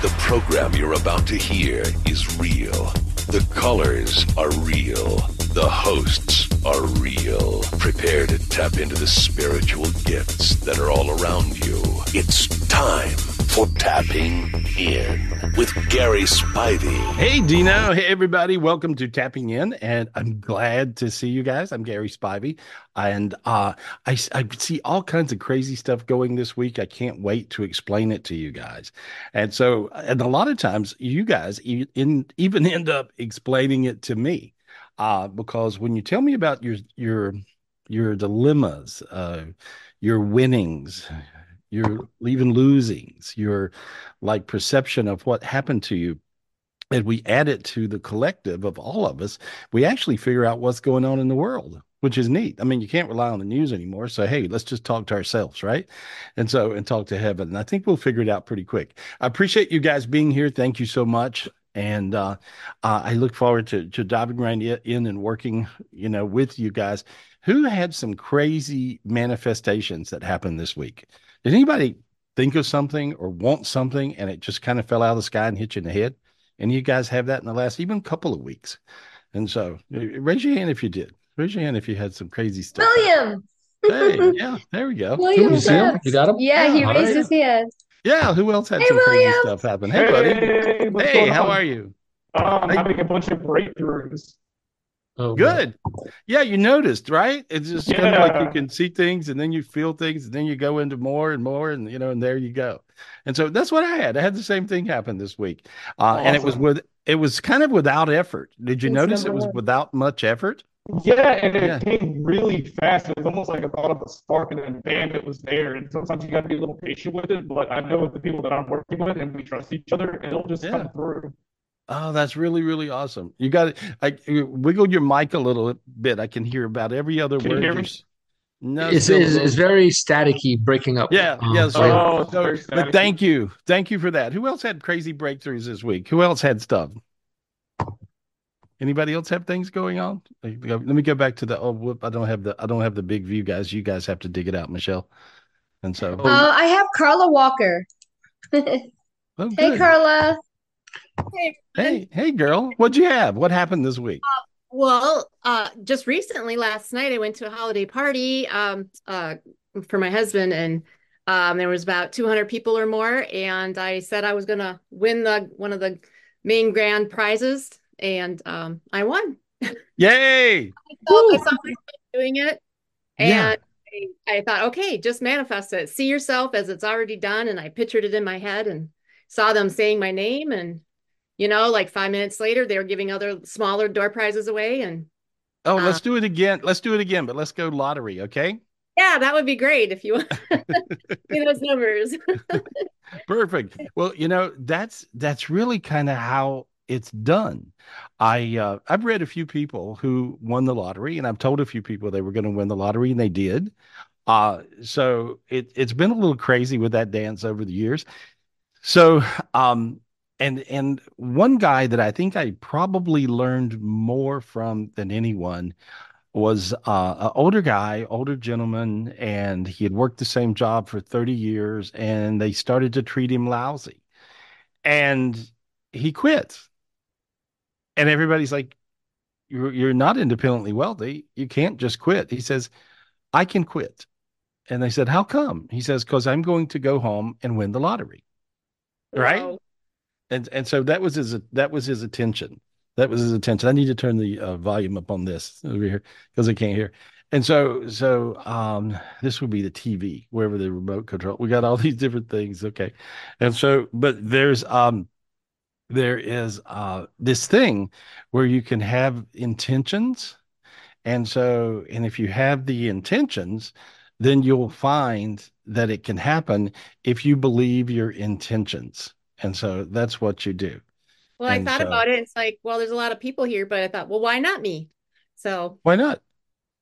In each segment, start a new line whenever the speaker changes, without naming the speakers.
The program you're about to hear is real. The colors are real. The hosts are real. Prepare to tap into the spiritual gifts that are all around you. It's time for Tapping In with Gary Spivey.
Hey, Dino. Hey, everybody. Welcome to Tapping In. And I'm glad to see you guys. I'm Gary Spivey. And uh, I, I see all kinds of crazy stuff going this week. I can't wait to explain it to you guys. And so, and a lot of times, you guys in, even end up explaining it to me. Uh, because when you tell me about your, your, your dilemmas, uh, your winnings, your even losings, your like perception of what happened to you. And we add it to the collective of all of us, we actually figure out what's going on in the world, which is neat. I mean, you can't rely on the news anymore. So, hey, let's just talk to ourselves, right? And so, and talk to heaven. And I think we'll figure it out pretty quick. I appreciate you guys being here. Thank you so much and uh, uh, I look forward to to diving right in and working, you know, with you guys. Who had some crazy manifestations that happened this week? Did anybody think of something or want something and it just kind of fell out of the sky and hit you in the head? And you guys have that in the last even couple of weeks. And so raise your hand if you did. Raise your hand if you had some crazy stuff.
William.
hey, yeah, there we go.
William
you, see him? you got him?
Yeah, he raised his hand.
Yeah, who else had
Hey,
some
William.
crazy stuff happen? Hey, buddy.
Hey,
Hey, how
on?
are you?
Um,
Hey.
having a bunch of breakthroughs.
Oh,
Good. Yeah, you noticed, right? It's just kind of like you can see things and then you feel things and then you go into more and more and you know, and there you go. And so that's what I had. I had the same thing happen this week. Uh, and it was with it was kind of without effort. Did you
That's
notice it was
one.
without much effort?
Yeah, and it
Yeah.
came really fast. It was almost like a thought of a spark, and then bam, it was there. And sometimes you got to be a little patient with it. But I know with the people that I'm working with, and we trust each other, it'll just
Yeah.
come through.
Oh, that's really, really awesome. You got it. I you wiggle your mic a little bit. I can hear about every other
Can
word. you're
me?
No,
It's, it's, it's very staticky, breaking up.
Yeah,
Um,
yeah. So,
Oh,
so- but thank you, thank you for that. Who else had crazy breakthroughs this week? Who else had stuff? Anybody else have things going on? Let me go- let me go back to the. Oh, whoop! I don't have the. I don't have the big view, guys. You guys have to dig it out, Michelle. And so,
Oh,
Uh, I have Carla Walker. hey,
oh, good.
Carla.
Hey, hey, girl. What'd you have? What happened this week?
Well, uh, just recently, last night, I went to a holiday party um, uh, for my husband, and um, there was about 200 people or more. And I said I was going to win the one of the main grand prizes, and um, I won.
Yay!
I doing it,
Yeah.
and I, I thought, okay, just manifest it. See yourself as it's already done. And I pictured it in my head and saw them saying my name. And, you know, like five minutes later, they were giving other smaller door prizes away. And
Oh,
Uh,
let's do it again. Let's do it again, but let's go lottery, okay?
yeah, that would be great if you want see those numbers.
Perfect. Well, you know, that's that's really kind of how it's done. I uh, I've read a few people who won the lottery, and I've told a few people they were going to win the lottery, and they did. Uh, so it it's been a little crazy with that dance over the years. So, um, and and one guy that I think I probably learned more from than anyone was uh, an older guy, older gentleman, and he had worked the same job for 30 years, and they started to treat him lousy. And he quit. And everybody's like, you're, you're not independently wealthy. You can't just quit. He says, I can quit. And they said, How come? He says, Because I'm going to go home and win the lottery. Right?
Wow.
And and so that was his that was his attention. That was his attention. I need to turn the uh, volume up on this over here because i can't hear. And so so um this would be the tv wherever the remote control we got all these different things. Okay. And so but there's um there is uh this thing where you can have intentions. And so and if you have the intentions then you'll find that it can happen if you believe your intentions and so that's what you do.
Well, I thought
so-
about it. It's like, well, there's a lot of people here, but I thought, well, why not me? So,
Why not?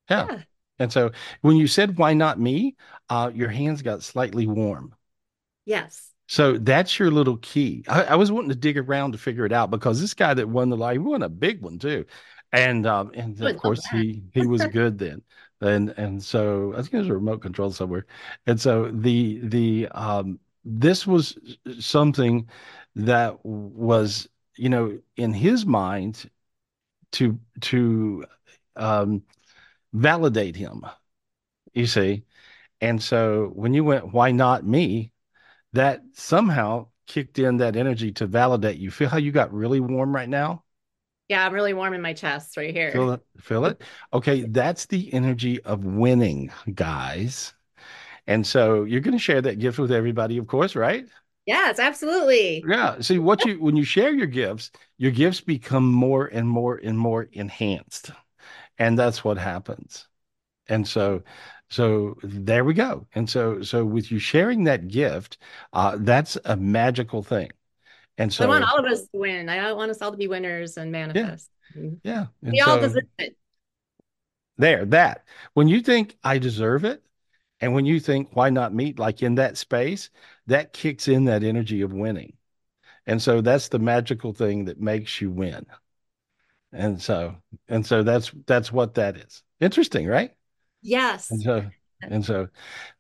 Yeah.
yeah.
And so when you said, why not me? Uh, your hands got slightly warm.
Yes.
So that's your little key. I, I was wanting to dig around to figure it out because this guy that won the lottery won a big one too. And um, and of course he he was good then. And and so I think there's a remote control somewhere. And so the the um this was something that was, you know, in his mind to to um, validate him. You see, and so when you went, why not me? That somehow kicked in that energy to validate you. Feel how you got really warm right now?
Yeah, I'm really warm in my chest right here.
Feel it? Feel it? Okay, that's the energy of winning, guys. And so you're going to share that gift with everybody, of course, right?
Yes, absolutely.
Yeah. See what you when you share your gifts, your gifts become more and more and more enhanced. And that's what happens. And so so there we go. And so so with you sharing that gift, uh that's a magical thing. And so
I want all of us to win. I want us all to be winners and manifest.
yeah. And
We all deserve it.
there that when you think i deserve it and when you think why not meet? Like in that space that kicks in that energy of winning. And so that's the magical thing that makes you win. And so and so that's that's what that is. Interesting right?
Yes.
and so and so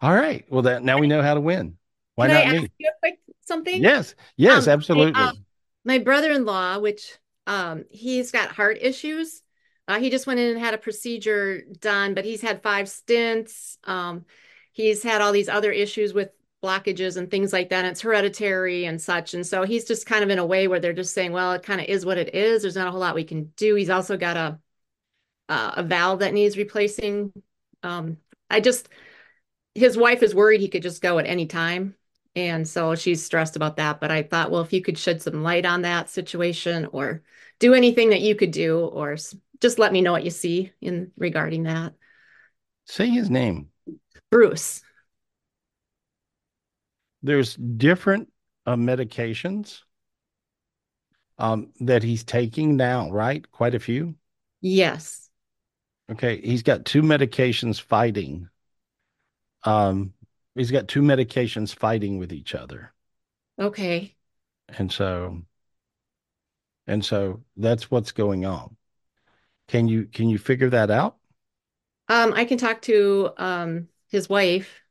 all right. Well that now we know how to win. Why
Can I
not
ask
me
you a quick something?
yes yes
Um,
absolutely.
um, my brother-in-law, which um, he's got heart issues. Uh, he just went in and had a procedure done, but he's had five stents. Um, he's had all these other issues with blockages and things like that. And it's hereditary and such. And so he's just kind of in a way where they're just saying, well, it kind of is what it is. There's not a whole lot we can do. He's also got a uh, a valve that needs replacing. Um, I just his wife is worried he could just go at any time. And so she's stressed about that. But I thought, well, if you could shed some light on that situation or do anything that you could do, or just let me know what you see in regarding that.
say his name
Bruce.
there's different uh, medications um, that he's taking now, right? Quite a few.
Yes.
Okay, he's got two medications fighting. Um, he's got two medications fighting with each other,
Okay.
and so, and so that's what's going on. Can you can you figure that out?
Um, I can talk to um his wife.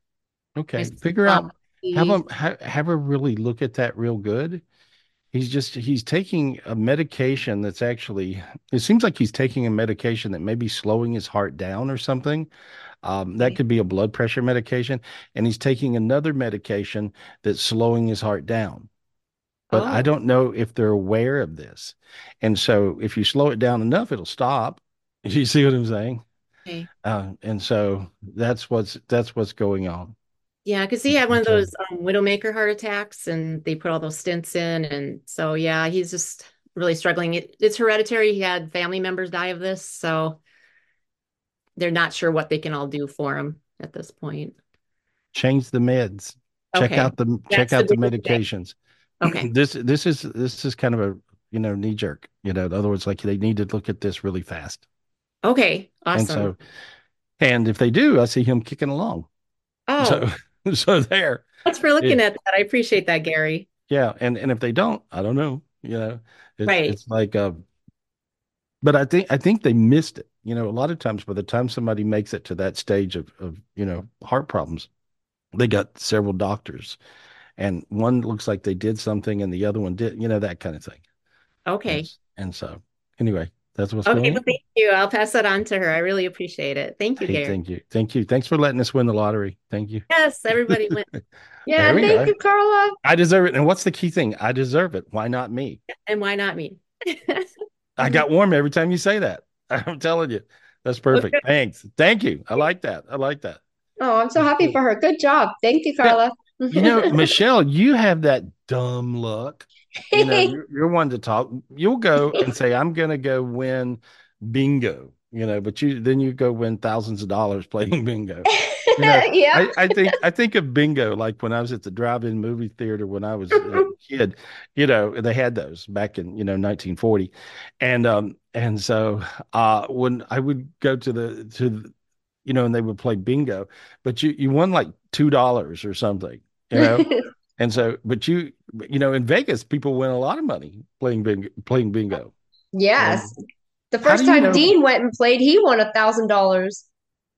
Okay,
Miss
figure out have him have, have her really look at that real good. He's just he's taking a medication that's actually it seems like he's taking a medication that may be slowing his heart down or something. Um, that could be a blood pressure medication, and he's taking another medication that's slowing his heart down. But I
Oh.
don't know if they're aware of this. And so if you slow it down enough, it'll stop. You see what I'm saying?
Okay.
Uh, and so that's what's that's what's going on.
Yeah, because he had one of those um, widowmaker heart attacks, and they put all those stents in, and so yeah, he's just really struggling. It, it's hereditary. He had family members die of this, so they're not sure what they can all do for him at this point.
Change the meds. Check out the check
That's the
out the
thing.
medications.
Okay.
This this is this is kind of a you know knee jerk. You know, in other words, like they need to look at this really fast.
Okay.
And
Awesome.
so, and if they do, I see him kicking along.
oh,
So so there.
thanks for looking
it-
at that. I appreciate that, Gary.
Yeah, and and if they don't, I don't know. You know, it's,
Right.
it's like, uh, but I think I think they missed it. You know, a lot of times by the time somebody makes it to that stage of of you know heart problems, they got several doctors, and one looks like they did something, and the other one did. You know, that kind of thing.
Okay.
And, and so, anyway, that's what's
Okay.
going
Well,
on.
thank you. I'll pass that on to her. I really appreciate it. Thank you,
Hey,
Gary.
thank you, thank you, thanks for letting us win the lottery. Thank you.
Yes, everybody went.
Yeah, thank
go.
you, Carla.
I deserve it. And what's the key thing? I deserve it. Why not me?
and why not me?
I got warm every time you say that. I'm telling you. That's perfect. Thanks. Thank you. I like that. I like that.
Oh, I'm so happy for her. Good job. Thank you, Carla.
You know, Michelle, you have that dumb look. You know, you're, you're one to talk. You'll go and say, I'm going to go win bingo, you know, but you then you go win thousands of dollars playing bingo. You know,
yeah.
I, I think I think of bingo like when I was at the drive-in movie theater when I was a kid. You know, they had those back in you know 1940, and um and so uh when I would go to the to the, you know and they would play bingo, but you you won like two dollars or something, you know, and so but you you know in Vegas people win a lot of money playing bingo playing bingo.
yes. The first time
know-
Dean went and played, he won a thousand dollars.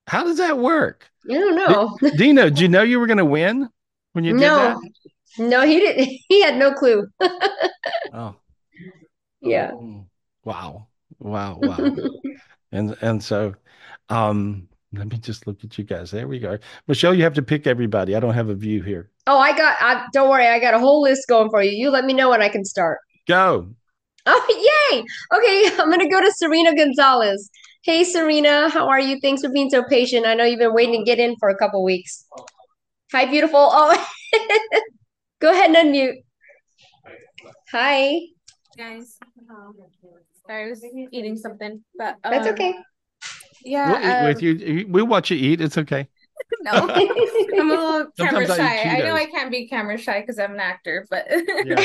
How does that work,
I don't know.
Dino? Did you know you were going to win when you did that?
No, no, he didn't. He had no clue.
Oh,
Yeah.
mm. wow, wow, wow. And and so, um, let me just look at you guys. There we go. Michelle, you have to pick everybody. I don't have a view here.
Oh, I got, I, don't worry, I got a whole list going for you. You let me know when I can start.
Go.
Oh, yay! Okay, I'm gonna go to Serena Gonzalez. Hey, Serena, how are you? Thanks for being so patient. I know you've been waiting to get in for a couple weeks. Hi, beautiful. Oh, go ahead and unmute. Hi.
guys. Sorry, I was eating something, but
That's
um,
okay.
Yeah,
We'll eat with
um,
you. We'll watch you eat. It's okay.
no, I'm a little camera
Sometimes I
shy. I know I can't be camera shy because I'm an actor, but
Yeah.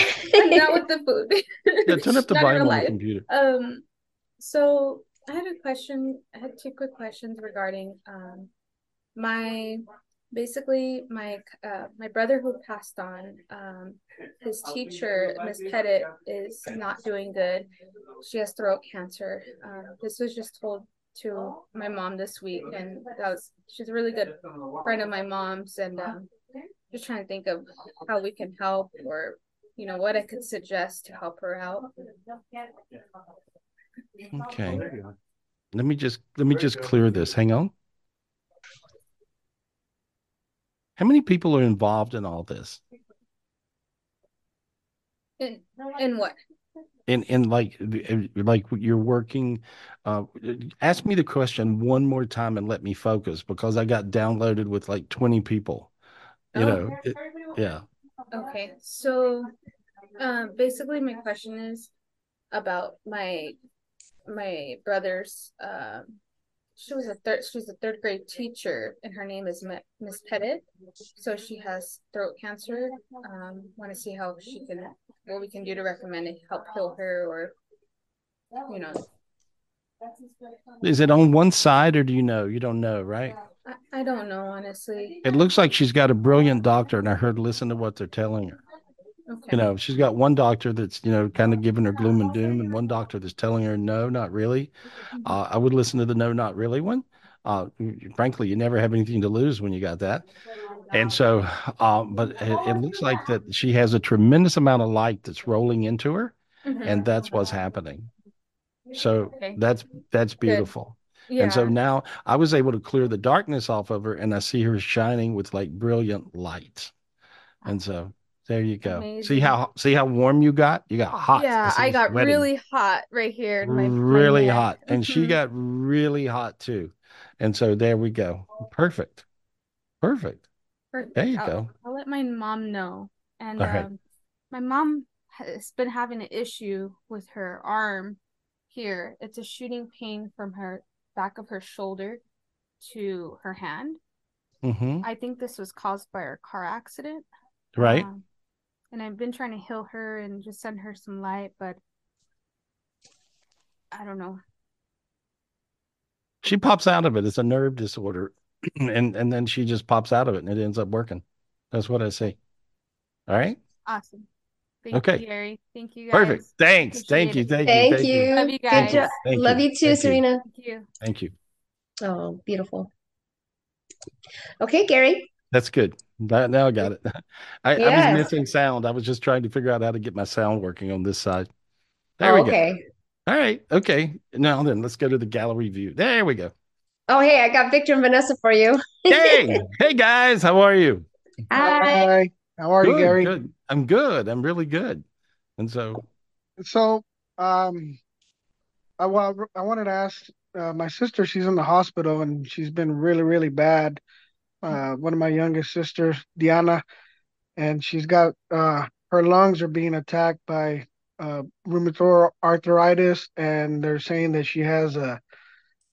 not with the food.
Yeah, turn up the volume on the computer.
Um, so I had a question. I had two quick questions regarding um my basically my uh my brother who passed on um his teacher Miss Pettit is not doing good. She has throat cancer. Um, this was just told to my mom this week, and that was she's a really good friend of my mom's, and um, just trying to think of how we can help or you know what I could suggest to help her out.
Okay. Let me just let me just clear this. Hang on. How many people are involved in all this?
In in what?
In in like like you're working uh ask me the question one more time and let me focus because I got downloaded with like 20 people. You
Oh.
know, it- yeah.
Okay, so um basically my question is about my my brother's um she was a third she's a third grade teacher and her name is Miss Pettit. So she has throat cancer. Um want to see how she can what we can do to recommend to help heal her or you know
Is it on one side or do you know? You don't know, right?
I, I don't know honestly.
It looks like she's got a brilliant doctor and I heard listen to what they're telling her.
Okay.
You know, she's got one doctor that's, you know, kind of giving her gloom and doom, and one doctor that's telling her, no, not really. Uh, I would listen to the no, not really one. Uh, frankly, you never have anything to lose when you got that. And so, uh, but it, it looks like that she has a tremendous amount of light that's rolling into her,
Mhm.
and that's what's happening. So
Okay.
that's that's beautiful.
yeah.
And so now I was able to clear the darkness off of her, and I see her shining with like brilliant light. And so there you go. See how see how warm you got? You got hot.
yeah,
see
I got
sweating.
really hot right here. in My, my
really hot, and she
Mhm.
got really hot too. And so there we go. Perfect. Perfect. There you
I'll,
go.
I'll let my mom know. And
right.
um, my mom has been having an issue with her arm here. It's a shooting pain from her back of her shoulder to her hand.
hmm
I think this was caused by her car accident.
Right.
Um, and I've been trying to heal her and just send her some light, but I don't know.
She pops out of it. It's a nerve disorder, and and then she just pops out of it, and it ends up working. That's what I see. All right.
Awesome. Thank
Okay.
you, Gary. Thank you guys.
Perfect. Thanks. Thank you.
it.
Thank you.
Thank
Thank you.
you.
Love you
Good
guys.
job.
Thank you.
Love you too,
Thank you.
Serena.
Thank you.
Thank you.
Oh, beautiful. Okay, Gary.
That's good. Now, now I got it. I, I was missing sound. I was just trying to figure out how to get my sound working on this side. There
Oh,
we go.
okay.
All right. Okay. Now then, let's go to the gallery view. There we go.
Oh, hey, I got Victor and Vanessa for you.
Hey, hey guys, how are you?
Hi.
Hi, how are you, Gary?
good. I'm good. I'm really good. And so,
So, um, I wa I wanted to ask uh, my sister. She's in the hospital and she's been really, really bad. Uh, one of my youngest sisters, Diana, and she's got uh, her lungs are being attacked by uh, rheumatoid arthritis, and they're saying that she has a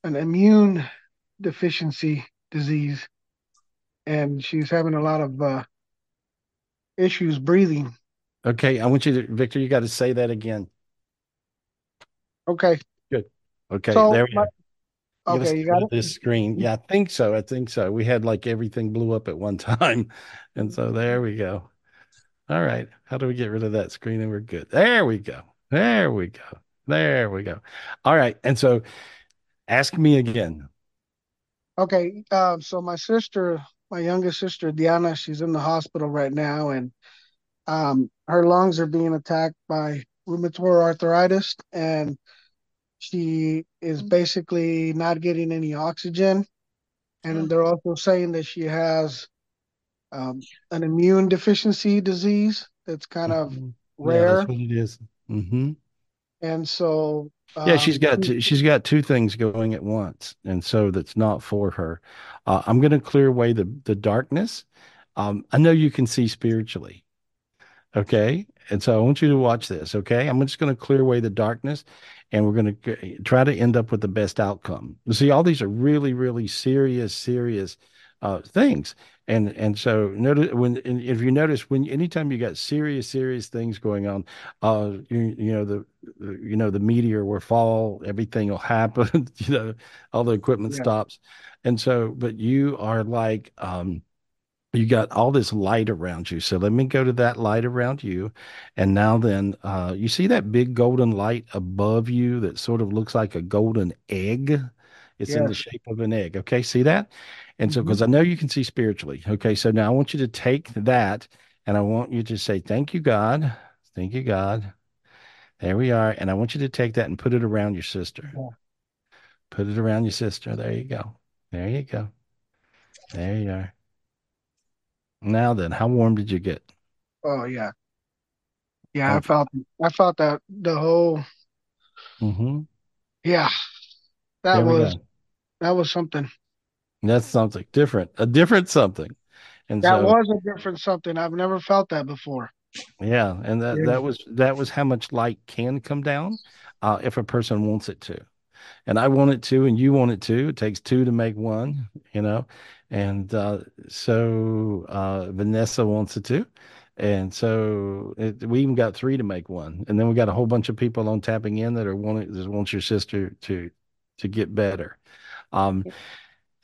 an immune deficiency disease, and she's having a lot of uh, issues breathing.
okay, I want you to, Victor, you got to say that again.
Okay, Good.
Okay,
so
there we
my-
go.
okay, you got it.
This screen. Yeah, I think so. I think so. We had like everything blew up at one time. And so there we go. All right. How do we get rid of that screen and we're good? There we go. There we go. There we go. All right. And so ask me again.
Okay, um, so my sister, my youngest sister, Diana, she's in the hospital right now, and um, her lungs are being attacked by rheumatoid arthritis, and she is basically not getting any oxygen. And they're also saying that she has um, an immune deficiency disease that's kind of
Mhm. Yeah,
rare.
that's what it is. Mm-hmm.
And so,
Yeah, she's got two, she's got two things going at once, and so that's not for her. Uh, I'm going to clear away the the darkness. Um, I know you can see spiritually, okay? And so I want you to watch this, okay? I'm just going to clear away the darkness, and we're going to try to end up with the best outcome. You see, all these are really, really serious, serious uh, things, and and so notice when and if you notice when anytime you got serious, serious things going on, uh, you you know the the- you know the meteor will fall, everything will happen, you know, all the equipment
Yeah.
stops, and so but you are like um you got all this light around you. So let me go to that light around you. And now then, uh, you see that big golden light above you that sort of looks like a golden egg? It's in the shape of an egg. Okay, see that? And so, because I know you can see spiritually. Okay, so now I want you to take that and I want you to say, Thank you, God. Thank you, God. There we are. And I want you to take that and put it around your sister.
Yeah.
Put it around your sister. There you go. There you go. There you are. Now then, how warm did you get?
oh yeah, yeah, I felt I felt that the whole
Mm-hmm.
yeah, that was
go.
That was something.
That's something different, a different something. And
That
so,
was a different something. I've never felt that before.
yeah, and that
Yeah.
that was that was how much light can come down, uh, if a person wants it to. And I want it to, and you want it to. It takes two to make one, you know. And uh, so uh, Vanessa wants it to. And so it, we even got three to make one. And then we got a whole bunch of people on tapping in that are wanting just wants your sister to to get better. Um,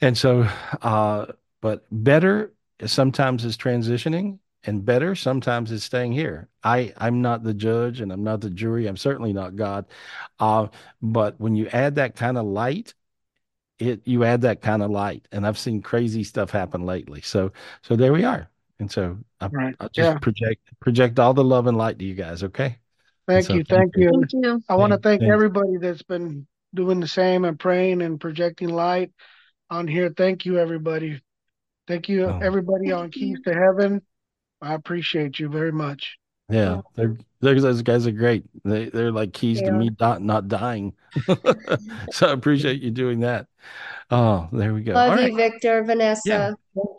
and so uh, but better sometimes is transitioning and better sometimes is staying here. I I'm not the judge and I'm not the jury. I'm certainly not God. Uh, but when you add that kind of light, it you add that kind of light, and I've seen crazy stuff happen lately. So so there we are. And so I,
Right.
I'll just
Yeah.
project project all the love and light to you guys. Okay.
Thank
so
you.
thank
Thank
you.
you.
Thank you.
I want to
Thank-
thank
thanks.
everybody that's been doing the same and praying and projecting light on here. Thank you, everybody. Thank you,
Oh.
everybody on Keys to Heaven. I appreciate you very much.
Yeah, they're, they're those guys are great. They they're like keys to me not not dying. so I appreciate you doing that. Oh, there we go.
Love
All
you,
right.
Victor, Vanessa.
Yeah.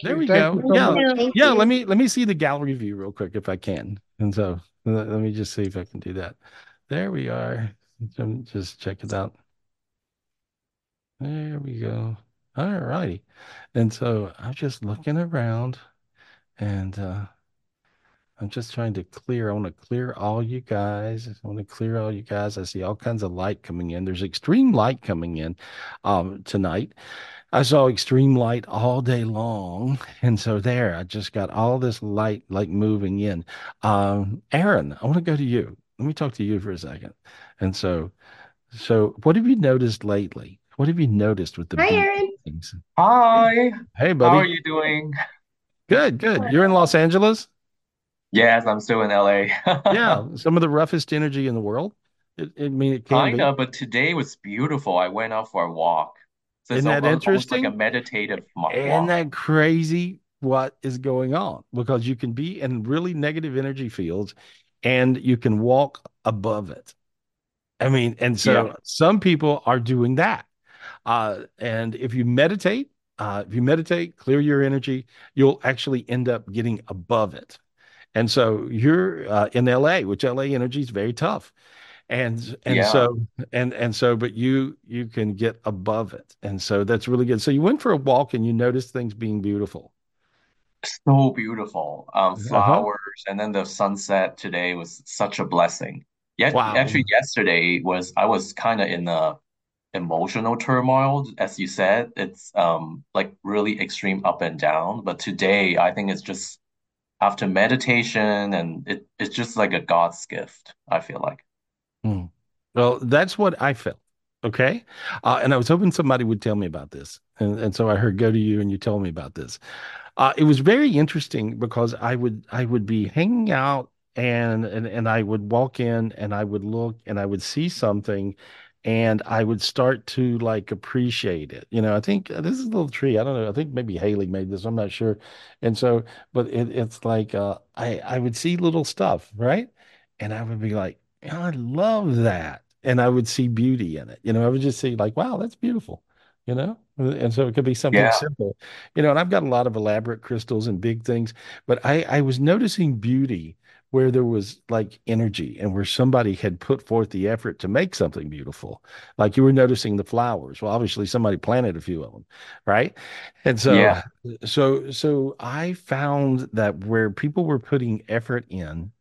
There we
Thank
go.
you so
Yeah. Yeah, let me let me see the gallery view real quick if I can. And so let, let me just see if I can do that. There we are. Um, Just check it out. There we go. All righty. And so I'm just looking around and uh I'm just trying to clear. I want to clear all you guys. I want to clear all you guys. I see all kinds of light coming in. There's extreme light coming in um tonight. I saw extreme light all day long. And so there, I just got all this light like moving in. Um, Aaron, I want to go to you. Let me talk to you for a second. And so, so what have you noticed lately? What have you noticed with the
Hi, Aaron.
things?
Hi,
Hey, buddy.
how are you doing?
Good, good. You're in Los Angeles?
Yes, I'm still in LA.
Yeah, some of the roughest energy in the world. It, it I mean, it can be.
Kinda, but today was beautiful. I went out for a walk. So
Isn't that
interesting? almost like a meditative mo-
Isn't that crazy what is going on? Because you can be in really negative energy fields and you can walk above it. I mean, and so
Yeah.
some people are doing that. Uh, and if you meditate, uh, if you meditate, clear your energy, you'll actually end up getting above it. And so you're uh, in LA, which LA energy is very tough. And and
Yeah.
so and and so but you you can get above it. And so that's really good. So you went for a walk and you noticed things being beautiful.
So beautiful. Um,
Uh-huh.
flowers, and then the sunset today was such a blessing. Yeah,
Wow.
actually, yesterday was I was kind of in a emotional turmoil, as you said. It's um like really extreme up and down. But today, I think it's just after meditation, and it it's just like a God's gift, I feel like.
Hmm. Well, that's what I felt. Okay. Uh, and I was hoping somebody would tell me about this. And, and so I heard go to you and you told me about this. Uh, it was very interesting because I would I would be hanging out and and and I would walk in and I would look and I would see something and I would start to like appreciate it. You know, I think uh, this is a little tree. I don't know. I think maybe Haley made this. I'm not sure. And so, but it, it's like uh, I I would see little stuff, right? And I would be like, I love that. And I would see beauty in it. You know, I would just see like, wow, that's beautiful. You know, and so it could be something
Yeah.
simple. You know, and I've got a lot of elaborate crystals and big things, but I I was noticing beauty where there was like energy and where somebody had put forth the effort to make something beautiful. Like you were noticing the flowers. Well, obviously somebody planted a few of them, right? And so
Yeah.
so so I found that where people were putting effort in,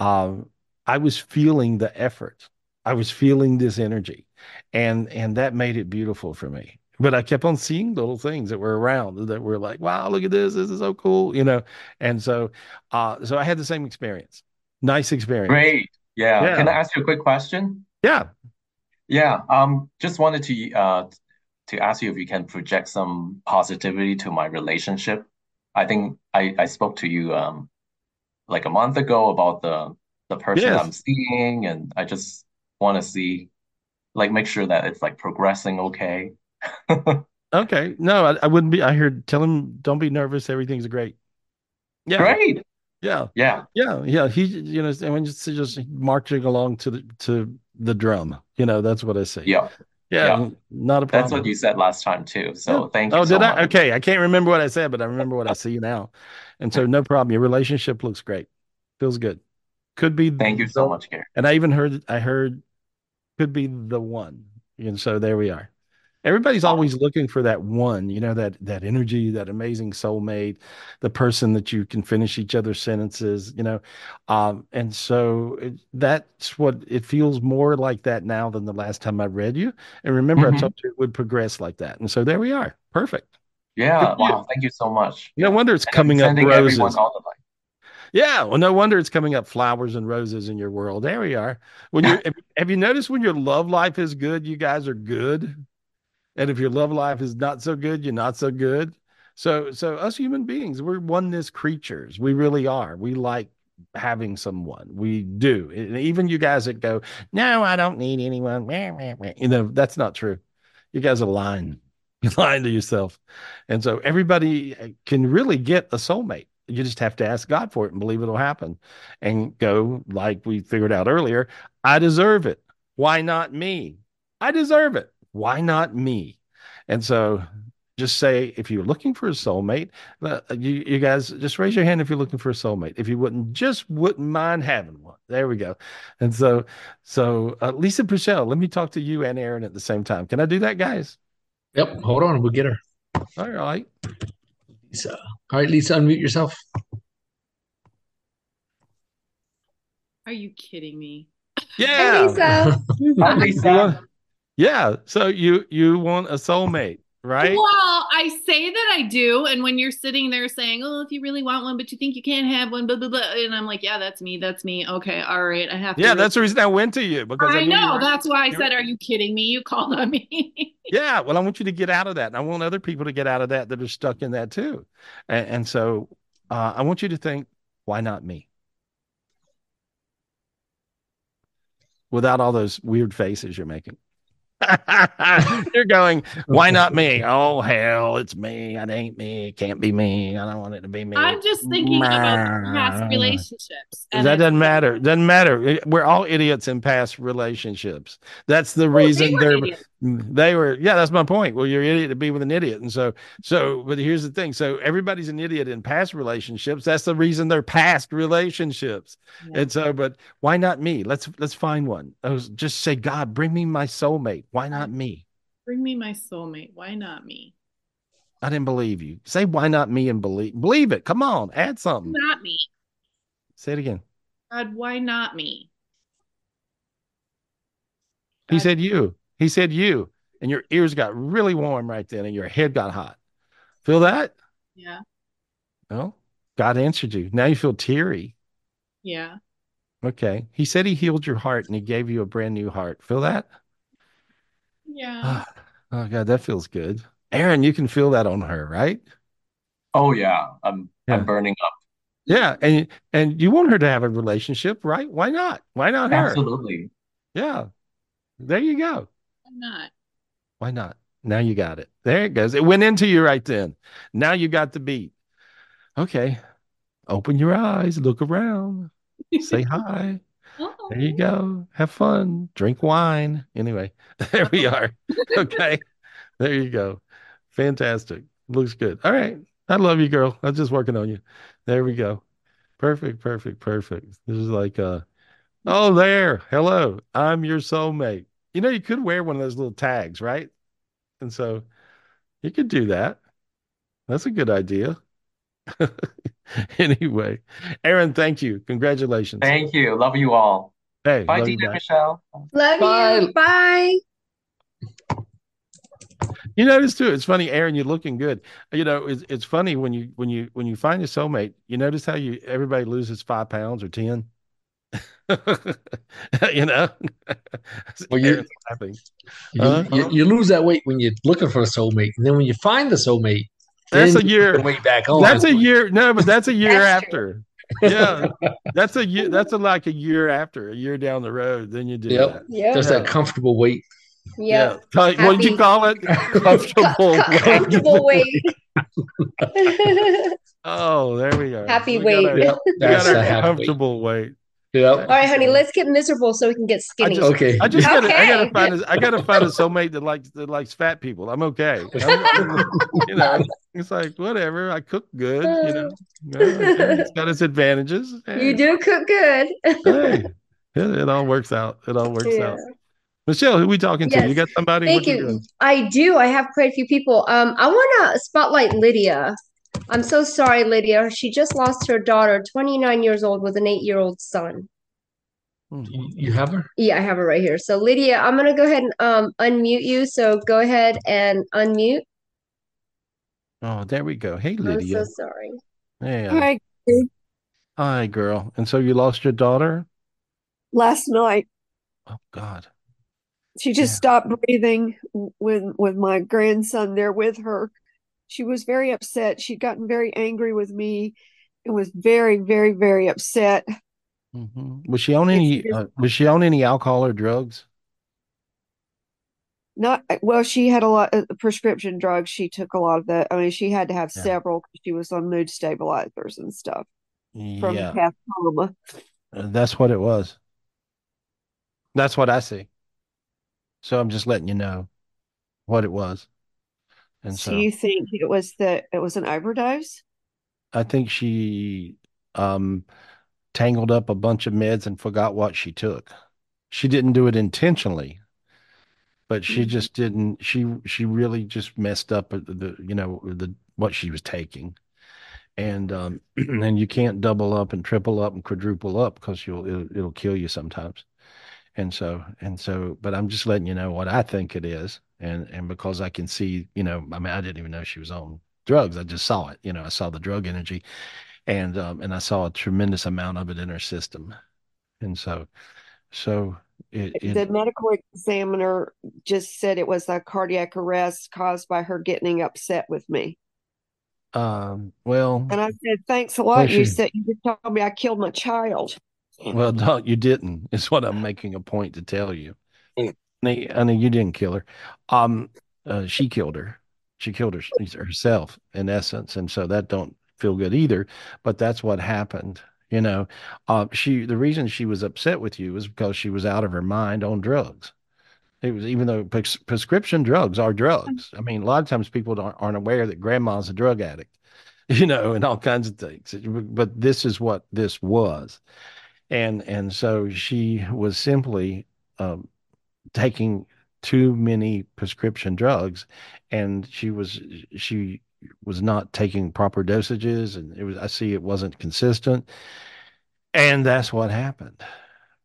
um, I was feeling the effort. I was feeling this energy, and and that made it beautiful for me. But I kept on seeing little things that were around that were like, wow, look at this. This is so cool, you know. And so, uh, so I had the same experience. Nice experience.
Great. Yeah. Can I ask you a quick question?
Yeah.
Yeah. Um, just wanted to uh to ask you if you can project some positivity to my relationship. I think I I spoke to you um like a month ago about the the person I'm seeing, and I just want to see like make sure that it's like progressing okay.
Okay. No, I, I wouldn't be. I heard, tell him, don't be nervous. Everything's great. Yeah.
Great.
Yeah.
Yeah.
Yeah. Yeah. He, you know, and when just just marching along to the to the drum. You know, that's what I say.
Yeah.
Yeah.
Yeah.
Not a problem.
That's what you said last time too.
Yeah.
So thank oh, you
Oh,
so
did I?
much.
Okay. I can't remember what I said, but I remember what I see now. And so no problem. Your relationship looks great. Feels good. Could be
Thank you so much, Gary.
and I even heard, I heard could be the one. And so there we are. Everybody's always looking for that one, you know, that that energy, that amazing soulmate, the person that you can finish each other's sentences, you know. Um, and so it, that's what it feels more like that now than the last time I read you. And remember, I
hmm
told you it would progress like that. And so there we are. Perfect. Good
Yeah.
you.
Wow. Thank you so much.
No
Yeah.
wonder it's
And
coming up roses. Yeah, well, no wonder it's coming up flowers and roses in your world. There we are. When have have you noticed when your love life is good, you guys are good? And if your love life is not so good, you're not so good. So, so us human beings, we're oneness creatures. We really are. We like having someone. We do. And even you guys that go, no, I don't need anyone. Meh, meh, meh." You know, that's not true. You guys are lying. You're lying to yourself. And so everybody uh, can really get a soulmate. You just have to ask God for it and believe it'll happen and go like we figured out earlier. I deserve it. Why not me? I deserve it. Why not me? And so just say if you're looking for a soulmate, uh, you, you guys just raise your hand if you're looking for a soulmate. If you wouldn't, just wouldn't mind having one. There we go. And so, so uh, Lisa Purcell, let me talk to you and Aaron at the same time. Can I do that, guys?
Yep. Hold on. We'll get her.
All right.
Lisa. All right, Lisa, unmute yourself.
Are you kidding me?
Hi,
Yeah.
Lisa.
Hi, Lisa.
Yeah. So you you want a soulmate, right?
Well, I say that I do, and when you're sitting there saying, "Oh, if you really want one, but you think you can't have one," blah blah blah, and I'm like, "Yeah, that's me. That's me. Okay, all right. I have to."
Yeah, that's the reason I went to you because I
I know.
were-
That's why I said, "Are you kidding me? You called on me."
Yeah, well, I want you to get out of that. And I want other people to get out of that that are stuck in that too. And, and so uh, I want you to think, why not me? Without all those weird faces you're making. You're going, why not me? Oh, hell, it's me. It ain't me. It can't be me. I don't want it to be me.
I'm just thinking about past relationships. and
That doesn't matter. Doesn't matter. We're all idiots in past relationships. That's the
Oh, they
reason
were
they're they were yeah, that's my point. Well, you're an idiot to be with an idiot. And so so but here's the thing. So everybody's an idiot in past relationships. That's the reason they're past relationships.
Yeah.
And so but why not me? Let's let's find one. Oh, I was just say, God, bring me my soulmate. Why not me?
Bring me my soulmate. Why not me?
I didn't believe you. Say why not me and believe believe it. Come on, add something.
Not me.
Say it again.
God, why not me?
He said you. He said you. And your ears got really warm right then and your head got hot. Feel that?
Yeah.
No. God answered you. Now you feel teary.
Yeah.
Okay. He said he healed your heart and he gave you a brand new heart. Feel that?
Yeah.
Ah, oh God, that feels good. Aaron, you can feel that on her, right?
Oh yeah, I'm
Yeah.
I'm burning up.
Yeah, and and you want her to have a relationship, right? Why not? Why not her?
Absolutely.
Yeah. There you go.
I'm not.
Why not? Now you got it. There it goes. It went into you right then. Now you got the beat. Okay. Open your eyes, look around, say hi. There you go. Have fun. Drink wine. Anyway, there we are. Okay. There you go. Fantastic. Looks good. All right. I love you, girl. I'm just working on you. There we go. Perfect, perfect, perfect. This is like uh oh there. Hello. I'm your soulmate. You know, you could wear one of those little tags, right? And so you could do that. That's a good idea. Anyway, Aaron, thank you. Congratulations.
Thank you. Love you all.
Hey,
Bye,
love you
Dina. Michelle.
Love
Bye.
you. Bye.
You notice too, it's funny, Aaron, you're looking good. You know, it's it's funny when you when you when you find your soulmate, you notice how you everybody loses five pounds or ten. You know?
Well, you-
Aaron's laughing.
You,
Huh?
you, you lose that weight when you're looking for a soulmate, and then when you find the soulmate,
That's a year.
put back on.
That's a year. No, but that's a year
That's
after. Yeah, that's a year. That's a, like a year after, a year down the road. Then you do
Yep.
that.
Yep.
Just that comfortable weight.
Yep.
Yeah. Like, What did you call it? Comfortable.
Co- co- comfortable weight.
Oh, there we go.
Happy
We
weight.
got our-
Yep.
we got
That's
our
the happy weight.
comfortable weight.
Yep.
All right, honey, let's get miserable so we can get
I
skinny.
just,
Okay.
I just gotta, I gotta find, a, I gotta find a soulmate that likes that likes fat people. I'm okay. I'm- you know, it's like whatever. I cook good. You know, it's got its advantages.
you do cook good.
Hey, it, it all works out. It all works
Yeah.
out. Michelle, who we talking to? You got somebody?
Thank
What you
you.
doing?
I do. I have quite a few people. Um, I want to spotlight Lydia. I'm so sorry, Lydia. She just lost her daughter, 29 years old, with an eight-year-old son.
You, you have her?
Yeah, I have her right here. So, Lydia, I'm gonna go ahead and um unmute you. So go ahead and unmute.
Oh, there we go. Hey, Lydia.
I'm so sorry.
Hey.
Hi,
Hi, girl. And so you lost your daughter?
last night
Oh God.
she just
Yeah.
stopped breathing with with my grandson there with her. She was very upset. She'd gotten very angry with me and was very, very, very upset.
hmm Was she on any? Uh, was she on any alcohol or drugs?
Not well, she had a lot of prescription drugs. She took a lot of that. I mean, she had to have
Yeah.
several because she was on mood stabilizers and stuff from
Yeah,
past trauma.
uh, that's what it was. That's what I see. So I'm just letting you know what it was. And
So
so
you think it was the it was an overdose?
I think she um tangled up a bunch of meds and forgot what she took. She didn't do it intentionally, but she
Mhm.
just didn't. She she really just messed up the, you know the what she was taking, and um and you can't double up and triple up and quadruple up because you'll it'll, it'll kill you sometimes. And so and so, but I'm just letting you know what I think it is, and and because I can see, you know, I mean, I didn't even know she was on drugs. I just saw it. You know, I saw the drug energy, and um and I saw a tremendous amount of it in her system, and so so it, it
The medical examiner just said it was a cardiac arrest caused by her getting upset with me.
um well
And I said, Thanks a
Well,
lot. You said you just told me I killed my child.
well no you didn't is what I'm making a point to tell you. Honey, honey, you didn't kill her. Um, uh, she killed her. She killed her, herself in essence, and so that don't feel good either. But that's what happened. You know, uh, she the reason she was upset with you was because she was out of her mind on drugs. It was even though pres- prescription drugs are drugs. I mean, a lot of times people aren't aware that grandma's a drug addict, you know, and all kinds of things. But this is what this was, and and so she was simply um, taking too many prescription drugs, and she was she was not taking proper dosages, and it was I see it wasn't consistent, and that's what happened.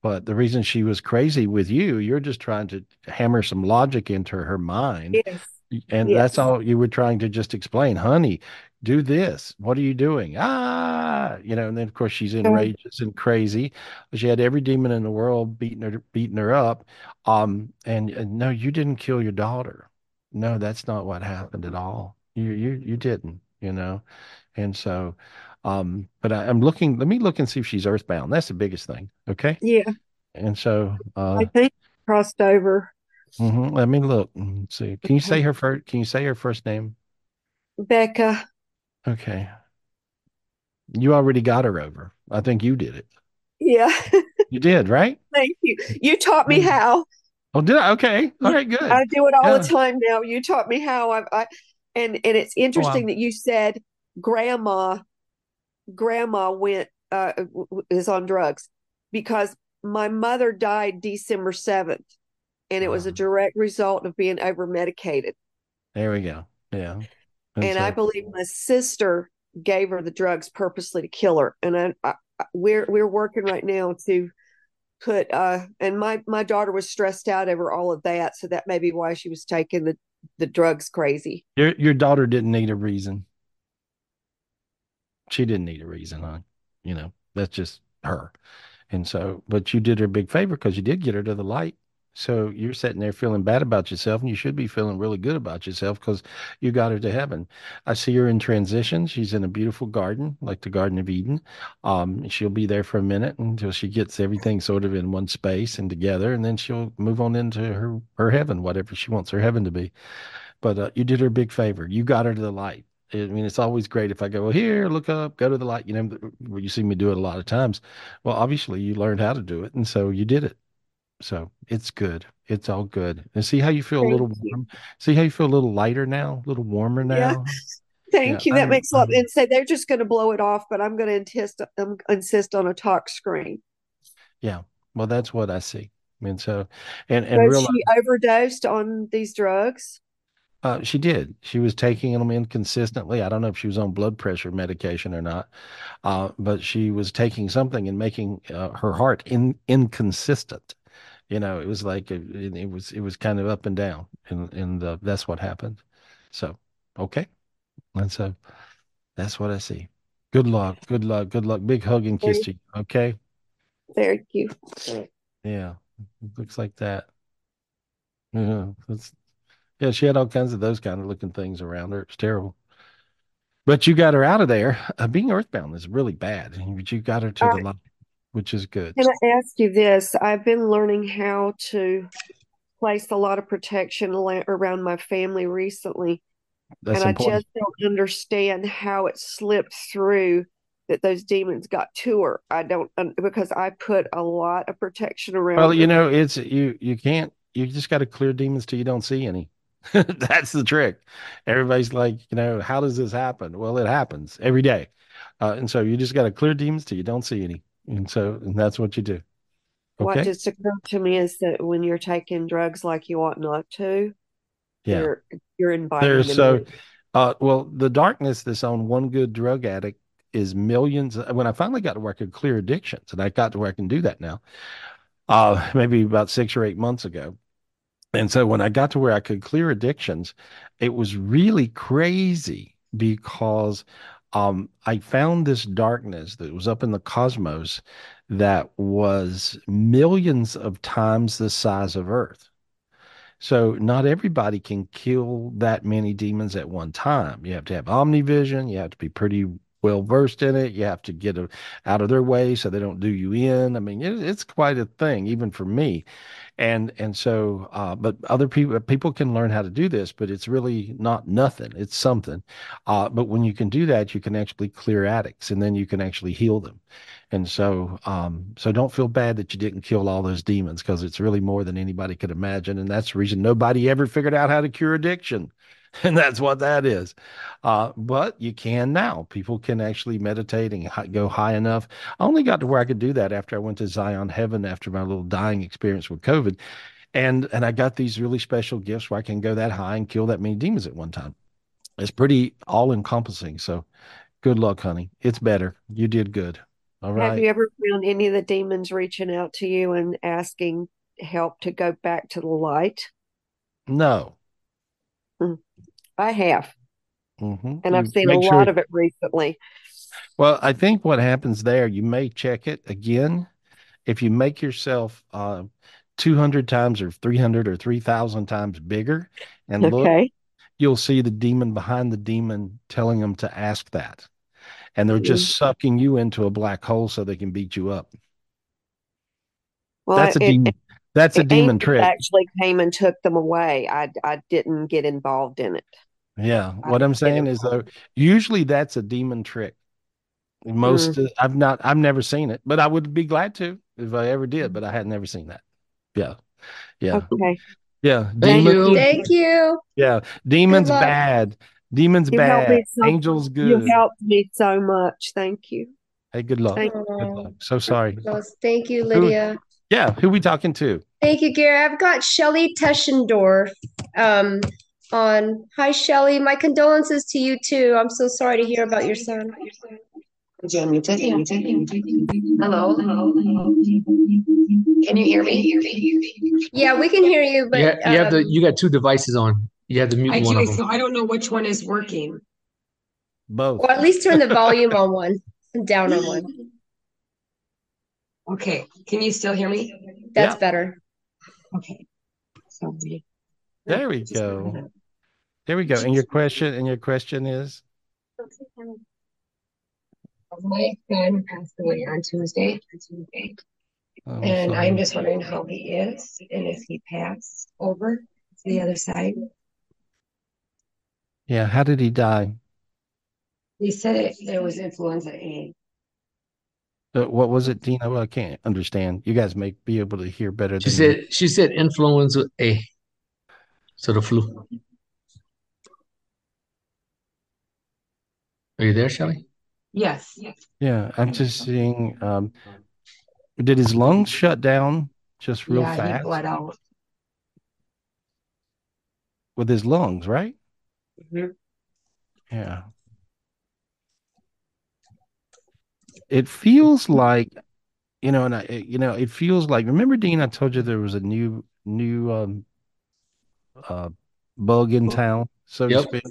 But the reason she was crazy with you, you're just trying to hammer some logic into her mind.
Yes.
And
Yes.
that's all you were trying to just explain, honey, do this. What are you doing? Ah, you know, and then of course she's enraged and crazy. She had every demon in the world beating her beating her up. Um, and, and no, you didn't kill your daughter. No, that's not what happened at all. You you you didn't, you know. And so Um, but I, I'm looking. Let me look and see if she's earthbound. That's the biggest thing. Okay.
Yeah,
And so, uh,
I think crossed over.
mhm, let me look and see. Can you say her first? Can you say her first name?
Becca.
Okay. You already got her over. I think you did it.
Yeah.
You did, right?
Thank you. You taught me how.
Oh, did I? Okay. All right, good.
I do it all
Yeah.
the time now. You taught me how. I, I and and it's interesting that you said grandma grandma went uh is on drugs because my mother died December 7th and it was a direct result of being over medicated.
There we go. Yeah.
And I believe my sister gave her the drugs purposely to kill her. And I, I I- we're we're working right now to put uh and my my daughter was stressed out over all of that, so that may be why she was taking the the drugs crazy.
Your your daughter didn't need a reason. She didn't need a reason, huh? You know, that's just her. And so, but you did her a big favor because you did get her to the light. So you're sitting there feeling bad about yourself, and you should be feeling really good about yourself because you got her to heaven. I see her in transition. She's in a beautiful garden, like the Garden of Eden. Um, she'll be there for a minute until she gets everything sort of in one space and together, and then she'll move on into her her heaven, whatever she wants her heaven to be. But uh, you did her a big favor. You got her to the light. I mean, it's always great if I go, well, here, look up, go to the light. You know, you see me do it a lot of times. Well, obviously, you learned how to do it, and so you did it. So it's good. It's all good. And see how you feel a little
Thank you.
warm. See how you feel a little lighter now, a little warmer now. Yeah.
Thank
Yeah,
you. That
I'm-
makes a lot.
I'm-
And say they're just going to blow it off, but I'm going to insist. um, insist on a tox screen.
Yeah. Well, that's what I see. And so, and and
So
realize
she overdosed on these drugs.
Uh, she did. She was taking them inconsistently. I don't know if she was on blood pressure medication or not, uh, but she was taking something and making uh, her heart in inconsistent. You know, it was like it, it was it was kind of up and down, and and uh, that's what happened. So, okay, and so that's what I see. Good luck. Good luck. Good luck. Big hug and kiss to you. Okay.
Thank you.
Yeah, looks like that. Yeah, that's, yeah, she had all kinds of those kind of looking things around her. It's terrible. But you got her out of there. Uh, being earthbound is really bad, but you got her to the
I-
light, which is good.
Can I ask you this? I've been learning how to place a lot of protection around my family recently,
That's
and I just don't understand how it slipped through that those demons got to her. I don't because I put a lot of protection around
Well,
her.
you know, it's you. You can't. You just got to clear demons till you don't see any. That's the trick. Everybody's like, you know, how does this happen? Well, it happens every day, uh, and so you just got to clear demons till you don't see any, and so and that's what you do.
What just occurred to me is that when you're taking drugs like you ought not to,
Yeah.
you're you're inviting
There's so,
in.
uh, well, the darkness that's on one good drug addict is millions. When I finally got to where I could clear addictions, and I got to where I can do that now, uh, maybe about six or eight months ago. And so when I got to where I could clear addictions, it was really crazy because um, I found this darkness that was up in the cosmos that was millions of times the size of Earth. So not everybody can kill that many demons at one time. You have to have omnivision. You have to be pretty well versed in it. You have to get out of their way so they don't do you in. I mean, it, it's quite a thing, even for me. And and so, uh, but other people people can learn how to do this, but it's really not nothing. It's something. Uh, but when you can do that, you can actually clear addicts, and then you can actually heal them. And so, um, so don't feel bad that you didn't kill all those demons because it's really more than anybody could imagine. And that's the reason nobody ever figured out how to cure addiction. And that's what that is. Uh, but you can now. People can actually meditate and go high enough. I only got to where I could do that after I went to Zion Heaven after my little dying experience with COVID. And and I got these really special gifts where I can go that high and kill that many demons at one time. It's pretty all encompassing. So good luck, honey. It's better. You did good. All
Have you ever found any of the demons reaching out to you and asking help to go back to the light?
No.
I have,
hmm
and I've seen a
make
lot
sure.
of it recently.
Well, I think what happens there, you may check it again. If you make yourself uh, 200 times or 300 or 3,000 times bigger and look,
Okay.
you'll see the demon behind the demon telling them to ask that. and they're just sucking you into a black hole so they can beat you up.
Well,
That's a
it-
demon.
it-
That's a demon trick.
Actually, came and took them away. I I didn't get involved in it.
Yeah,
I
what I'm saying is though, usually that's a demon trick. Most
Mm.
uh, I've not I've never seen it, but I would be glad to if I ever did, but I had never seen that. Yeah. Yeah.
Okay.
Yeah.
Thank
Demon,
you.
Thank you.
yeah. Demons bad. Demons
You
bad.
so-
Angels good.
You helped me so much. Thank you.
Hey, good luck.
Thank
Good luck. So sorry.
Thank you,
Who-
Lydia.
Yeah, who we talking to?
Thank you, Gary. I've got Shelly Teschendorf um, on. Hi, Shelly. My condolences to you too. I'm so sorry to hear about your son.
Hello. Can you hear me?
Yeah, we can hear you, but
You, ha- you have the
um,
you got two devices on. You have the mute
I
one
do,
of them.
so I don't know which one is working.
Both.
well, at least turn the volume on one, and down on one.
Okay, can you still hear me?
That's
Yeah.
better.
Okay. Sorry.
There we go. There we go. And your question and your question is
My son passed away on Tuesday,
Oh, I'm
and
sorry.
I'm just wondering how he is and if he passed over to the other side.
Yeah, how did he die?
He said it, there was influenza A.
Uh, what was it, Dino? I can't understand. You guys may be able to hear better
She
than me.
said she said influenza A. So the flu. Are you there, Shelley?
Yes, yes.
Yeah, I'm just seeing um did his lungs shut down just real
Yeah, he
fast
bled out.
with his lungs, right?
Mhm.
Yeah. It feels like, you know, and I, you know, it feels like, remember, Dean, I told you there was a new, new, um, uh, bug in town, so to speak.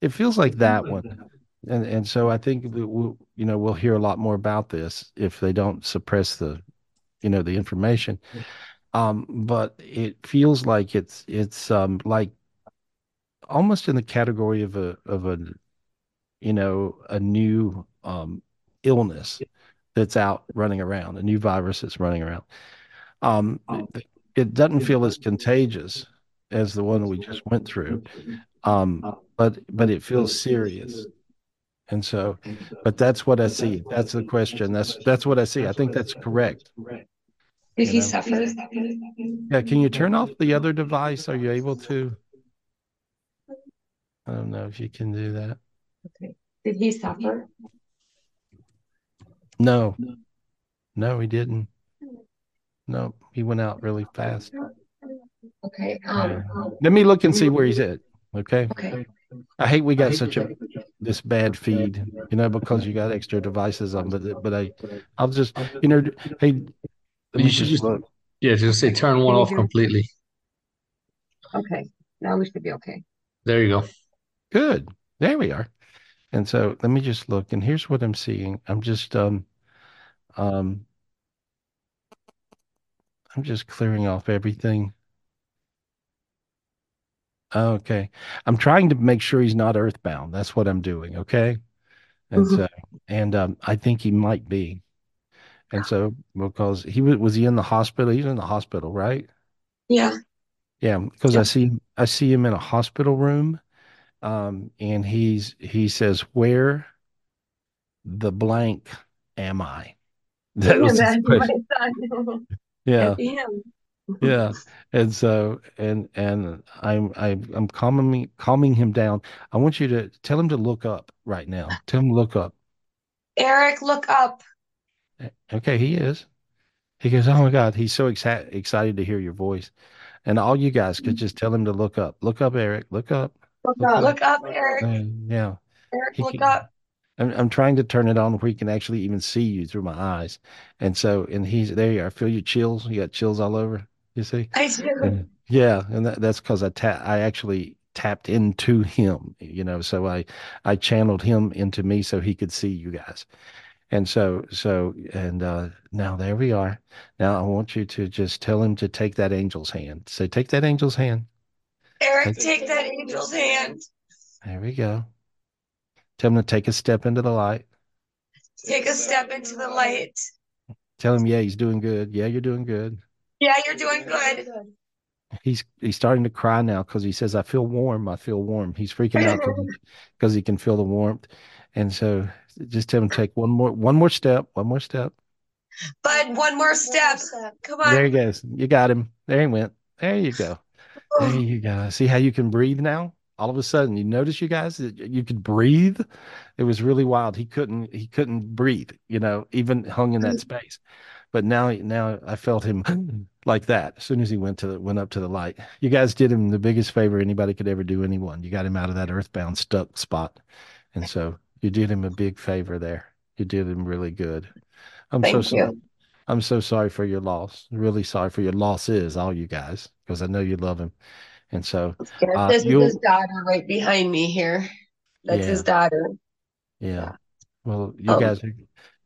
It feels like that one. And, and so I think that we'll, you know, we'll hear a lot more about this if they don't suppress the, you know, the information. Um, but it feels like it's, it's, um, like almost in the category of a, of a, you know, a new, um, illness that's out running around, a new virus that's running around. Um, it, it doesn't feel as contagious as the one we just went through. Um, but but it feels serious. And so, but that's what I see. That's the question. That's that's what I see. I think that's correct.
Did
You
he
know?
suffer?
Yeah, can you turn off the other device? Are you able to? I don't know if you can do that.
Okay. Did he suffer?
No. No, he didn't. No, he went out really fast.
Okay.
Yeah.
Um,
Let me look and see where he's at. Okay.
okay.
I hate we got such a this bad feed, you know, because you got extra devices on, but but I I'll just you know hey let
You should
just
just
look.
yeah, just say turn one off completely.
Okay. Now we should be okay.
There you go.
Good. There we are. And so let me just look and here's what I'm seeing. I'm just um um I'm just clearing off everything. Okay. I'm trying to make sure he's not earthbound. That's what I'm doing, okay? And
Mhm.
so and um I think he might be. And so because he was was he in the hospital? He's in the hospital, right?
Yeah.
Yeah, because I
Yep.
see I see him in a hospital room. Um, and he's he says, Where the blank am I? That was his question.
son.
Yeah, yeah. And so and and I'm I'm I'm calming me calming him down. I want you to tell him to look up right now. Tell him look up.
Eric, look up.
Okay, he is. He goes, Oh my God, he's so excited excited to hear your voice. And all you guys could just tell him to look up. Look up, Eric. Look up.
Look
Look
up.
up.
Look up, Eric.
Uh, yeah.
Eric,
He
look
can,
up.
I'm I'm trying to turn it on where he can actually even see you through my eyes. And so and he's there you are. I Feel your chills. You got chills all over. You see?
I do.
And yeah, and that, that's because I ta I actually tapped into him, you know, so I I channeled him into me so he could see you guys. And so so and uh now there we are. Now I want you to just tell him to take that angel's hand. Say, take that angel's hand.
Eric,
Take,
take that angel's hand.
there we go. Tell him to take a step into the light.
Take a step into the light.
Tell him, yeah, he's doing good. Yeah, you're doing good.
Yeah, you're doing good.
He's he's starting to cry now because he says, "I feel warm. I feel warm." He's freaking out because he can feel the warmth, and so just tell him to take one more one more step, one more step.
But one more step. Come on.
There he goes. You got him. There he went. There you go. There you go. See how you can breathe now? All of a sudden, you notice you guys that you could breathe. It was really wild. He couldn't. He couldn't breathe. You know, even hung in that mm. space. But now, now I felt him like that as soon as he went to the, went up to the light. You guys did him the biggest favor anybody could ever do anyone. You got him out of that earthbound stuck spot, and so you did him a big favor there. You did him really good. I'm so
Thank
sorry.
you.
I'm so sorry for your loss. Really sorry for your losses, all you guys, because I know you love him. And so
Yes,
uh,
this is his daughter right behind me here. That's his daughter.
Yeah. Well, you
Um,
guys are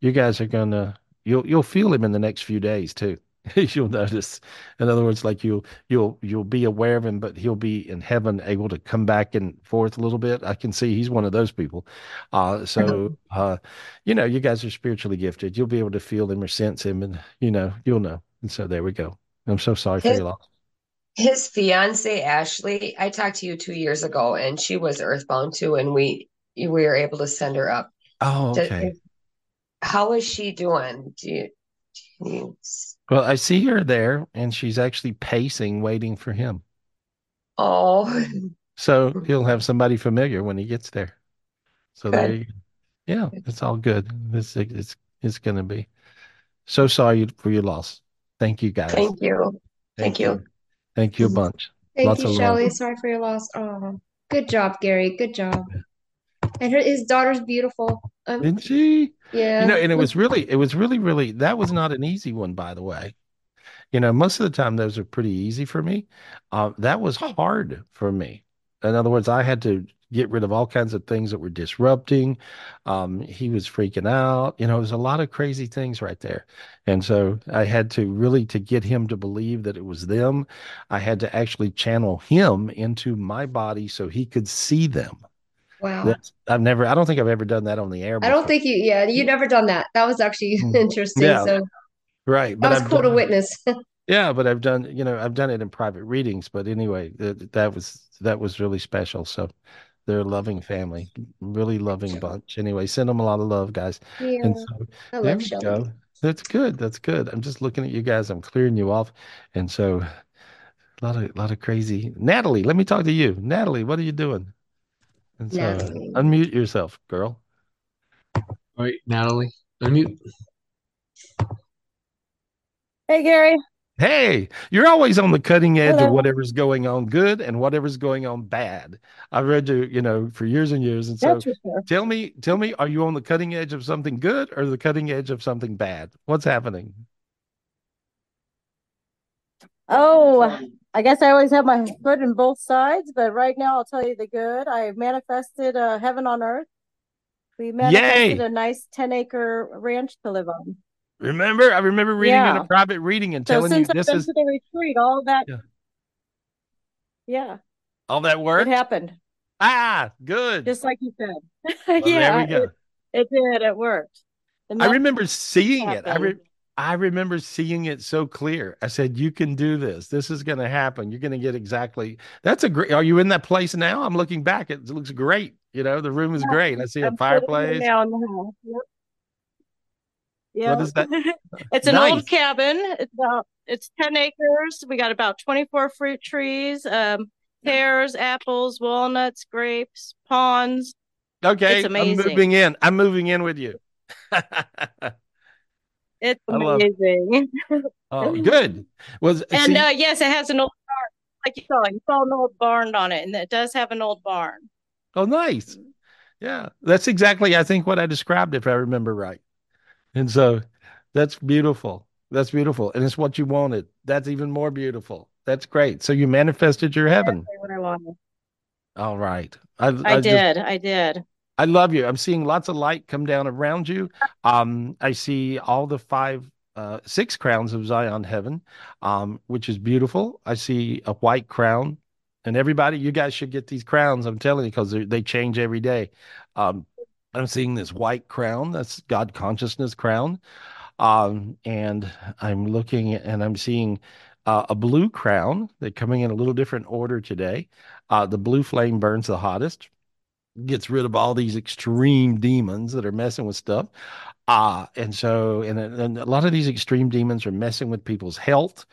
you guys are gonna you'll you'll feel him in the next few days too. You'll notice. In other words, like you'll you'll you'll be aware of him, but he'll be in heaven able to come back and forth a little bit. I can see he's one of those people. Uh so uh you know, you guys are spiritually gifted. You'll be able to feel him or sense him and you know, you'll know. And so there we go. I'm so sorry for
His,
your loss.
His fiance, Ashley, I talked to you two years ago and she was earthbound too, and we we were able to send her up.
Oh, okay.
how is she doing? Do you, do you
Well, I see her there and she's actually pacing, waiting for him.
oh
So he'll have somebody familiar when he gets there. So there
good.
you Yeah, it's all good. It's it's it's gonna be. So sorry for your loss. Thank you guys.
Thank you. Thank you.
Thank you a bunch.
Thank
Lots
you. Shelly. Sorry for your loss. Oh, good job, Gary. Good job. And her his daughter's beautiful. Um,
Didn't she?
yeah.
You know, and it was really, it was really, really, that was not an easy one, by the way. You know, most of the time those are pretty easy for me. Uh, that was hard for me. In other words, I had to get rid of all kinds of things that were disrupting. Um, he was freaking out. You know, there's a lot of crazy things right there. And so I had to really, to get him to believe that it was them, I had to actually channel him into my body so he could see them.
Wow.
That's, I've never, I don't think I've ever done that on the air
I don't think you, yeah, you never done that. That was actually
Mm.
interesting.
Yeah,
So
right.
that was
I've
cool to witness.
yeah, but I've done, you know, I've done it in private readings. But anyway, that that was that was really special. So they're a loving family, really loving bunch. Anyway, send them a lot of love, guys. And
Yeah.
so
I
there
love
we
Shelly.
go. That's good. That's good. I'm just looking at you guys. I'm clearing you off. And so a lot of lot of crazy. Natalie, let me talk to you. Natalie, what are you doing? And so
Natalie.
unmute yourself, girl.
All right, Natalie, unmute.
Hey, Gary.
Hey, you're always on the cutting edge of whatever's going on good and whatever's going on bad. I've read you, you know, for years and years. And so tell me, tell me, are you on the cutting edge of something good or the cutting edge of something bad? What's happening?
Oh, I guess I always have my foot in both sides, but right now I'll tell you the good. I manifested uh, heaven on earth. We manifested
Yay.
a nice 10 acre ranch to live on.
Remember, I remember reading in a private reading and
So
telling you
I've
this is
the retreat, all that,
Yeah.
yeah,
all that
it
worked.
happened,
Ah, good.
just like you said.
Well, there
Yeah,
we go.
it, it did. It worked.
I remember seeing it. I re. I remember seeing it so clear. I said, "You can do this. This is going to happen. You're going to get exactly." That's a great. Are you in that place now? I'm looking back. It looks great. You know, the room is
Yeah,
great. I see a
I'm here
fireplace.
now in the house. Yep.
What
Yeah.
is that?
It's an old cabin. It's about it's 10 acres. We got about 24 fruit trees, um, pears, apples, walnuts, grapes, ponds.
Okay,
It's
I'm
amazing.
moving in. I'm moving in with you.
It's
I love it.
amazing.
Oh, good. Was
And uh, yes, it has an old barn, like you saw. You saw an old barn on it, and it does have an old barn.
oh, nice. Yeah, that's exactly, I think, what I described, if I remember right. And so that's beautiful. That's beautiful. And it's what you wanted. That's even more beautiful. That's great. So you manifested your heaven.
Exactly what I wanted.
All right. I,
I
I just,
did. I did.
I love you. I'm seeing lots of light come down around you. Um, I see all the five, uh, six crowns of Zion heaven, um, which is beautiful. I see a white crown, and everybody, you guys should get these crowns. I'm telling you, because they change every day. Um, I'm seeing this white crown. That's God consciousness crown. Um, and I'm looking and I'm seeing uh, a blue crown. They're coming in a little different order today. Uh, the blue flame burns the hottest, gets rid of all these extreme demons that are messing with stuff. Uh, and so, and, and a lot of these extreme demons are messing with people's health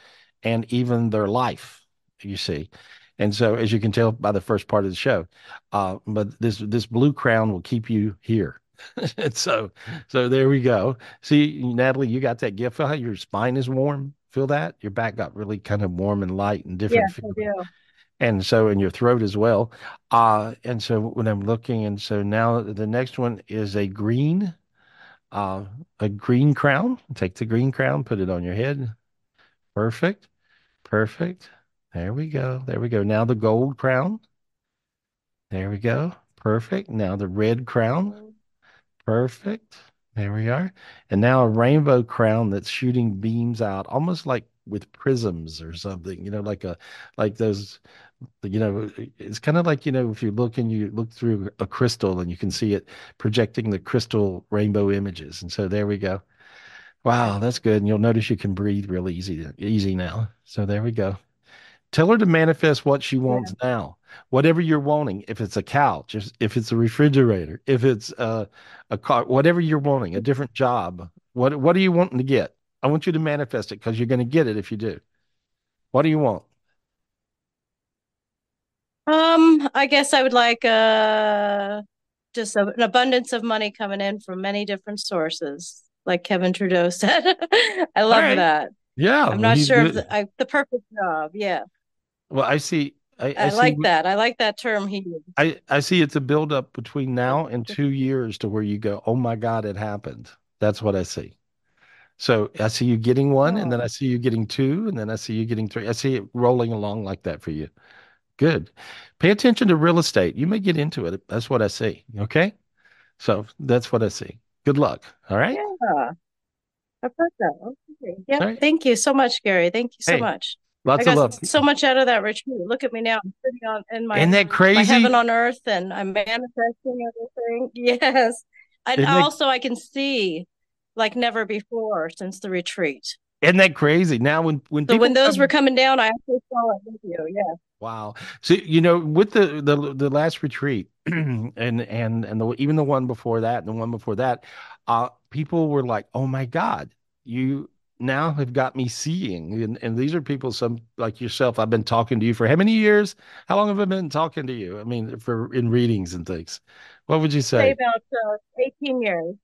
and even their life, you see. And so, as you can tell by the first part of the show, uh, but this this blue crown will keep you here. and so, so there we go. See, Natalie, you got that gift. How your spine is warm. Feel that your back got really kind of warm and light and different.
Yes, I do.
And so, in your throat as well. Uh, and so when I'm looking, and so now the next one is a green, uh, a green crown. Take the green crown, put it on your head. Perfect. Perfect. There we go. There we go. Now the gold crown. There we go. Perfect. Now the red crown. Perfect. There we are. And now a rainbow crown that's shooting beams out, almost like with prisms or something, you know, like a like those, you know, it's kind of like, you know, if you look and you look through a crystal and you can see it projecting the crystal rainbow images. And so there we go. Wow, that's good. And you'll notice you can breathe real easy easy now. So there we go. Tell her to manifest what she wants yeah. now. Whatever you're wanting, if it's a couch, if it's a refrigerator, if it's a, a car, whatever you're wanting, a different job. What what are you wanting to get? I want you to manifest it because you're going to get it if you do. What do you want?
Um, I guess I would like uh just a, an abundance of money coming in from many different sources, like Kevin Trudeau said. I love right. that.
Yeah,
I'm not sure if the, I, the perfect job. Yeah.
Well, I see. I, I,
I
see,
like that. I like that term he.
I, I see it's a build up between now and two years to where you go, oh my God, it happened. That's what I see. So I see you getting one, oh. and then I see you getting two, and then I see you getting three. I see it rolling along like that for you. Good. Pay attention to real estate. You may get into it. That's what I see. Okay. So that's what I see. Good luck. All right.
Yeah. I've heard that. Okay. Yeah. Right. Thank you so much, Gary. Thank you so
hey.
much.
Lots
I
of love.
so much out of that retreat. Look at me now. I'm sitting on in my
Isn't that
my
crazy?
heaven on earth, and I'm manifesting everything. Yes,
Isn't that-
also I can see like never before since the retreat.
Isn't that crazy? Now, when when
So
people
when those
come-
were coming down, I actually saw it with you. Yeah.
Wow. So you know, with the the the last retreat, and and and the even the one before that, and the one before that, uh, people were like, "Oh my God, you now have got me seeing." And and these are people, some like yourself. I've been talking to you for how many years? How long have I been talking to you? I mean, for in readings and things. What would you
Say
say?
about uh, 18 years.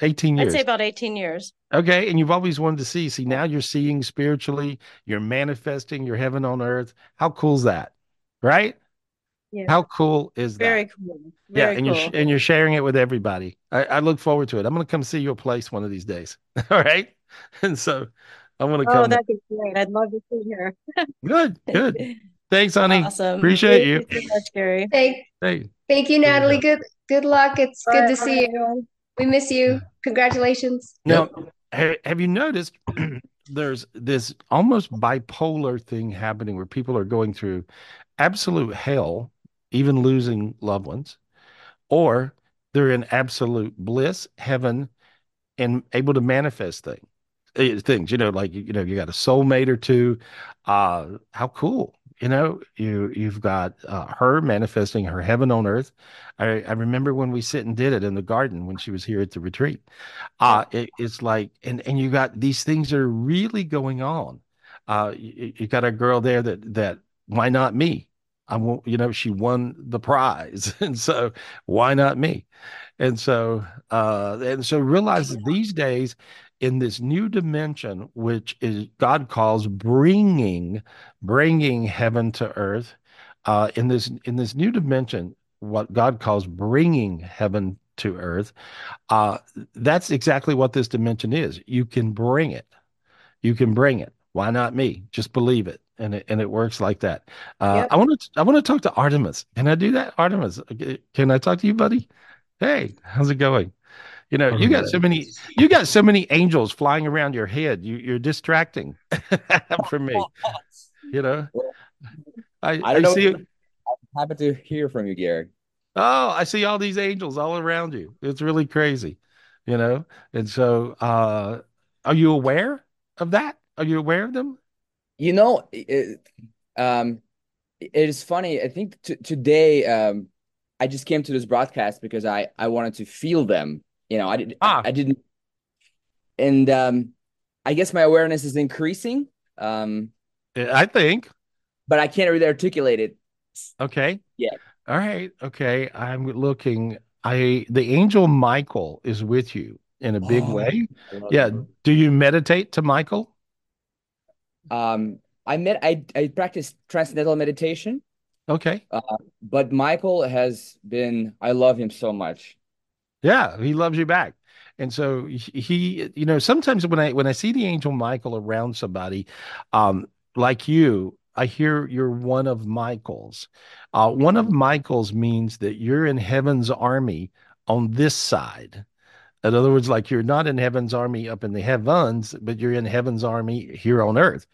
Eighteen years.
I'd say about 18 years.
Okay, and you've always wanted to see. See, now you're seeing spiritually, you're manifesting your heaven on earth. How cool is that? Right?
Yeah.
How cool is that?
Very cool.
yeah, and
cool.
you're sh- and you're sharing it with everybody. I, I look forward to it. I'm gonna come see your place one of these days. All right. And so I'm gonna
Oh,
come.
Oh, that'd be great. I'd love to see here.
Good, good. Thanks, honey.
Awesome.
Appreciate
Thank
you.
you so much, Gary.
Thank,
Hey,
thank you, Natalie. Good good luck. It's good to see you.
you.
We miss you. Congratulations.
now have you noticed there's this almost bipolar thing happening where people are going through absolute hell, even losing loved ones, or they're in absolute bliss, heaven, and able to manifest things. eh, Things, you know, like you know, you got a soulmate or two. Uh, how cool, you know, you you've got uh, her manifesting her heaven on earth. I I remember when we sit and did it in the garden when she was here at the retreat. Uh, it, it's like, and and you got these things are really going on. Uh, you, you got a girl there that that why not me? I won't, you know, she won the prize, and so why not me? And so, uh, and so realize that these days, in this new dimension, which is God calls bringing, bringing heaven to earth, uh, in this in this new dimension, what God calls bringing heaven to earth, uh, that's exactly what this dimension is. You can bring it. You can bring it. Why not me? Just believe it, and it and it works like that. Uh,
Yep.
I want to I want to talk to Artemis. Can I do that, Artemis? Can I talk to you, buddy? Hey, how's it going? You know, you got so many you got so many angels flying around your head. You you're distracting from me. You know, I
I
I
don't know.
see.
I'm happy to hear from you, Gary.
Oh, I see all these angels all around you. It's really crazy, you know? And so, uh, are you aware of that? Are you aware of them?
You know, it, um, it is funny. I think t today, um, I just came to this broadcast because I I wanted to feel them. You know, I did
Ah.
I didn't, and um, I guess my awareness is increasing. Um,
I think.
but I can't really articulate it.
Okay.
Yeah.
All right. Okay. I'm looking. I the angel Michael is with you in a big
Oh,
way. Yeah.
him.
Do you meditate to Michael?
Um, I met I I practice transcendental meditation.
Okay.
Uh, but Michael has been. I love him so much.
Yeah, he loves you back. And so he, he- you know, sometimes when I when I see the angel Michael around somebody, um, like you, I hear you're one of Michael's. Uh, one of Michael's means that you're in heaven's army on this side. In other words, like you're not in heaven's army up in the heavens, but you're in heaven's army here on earth.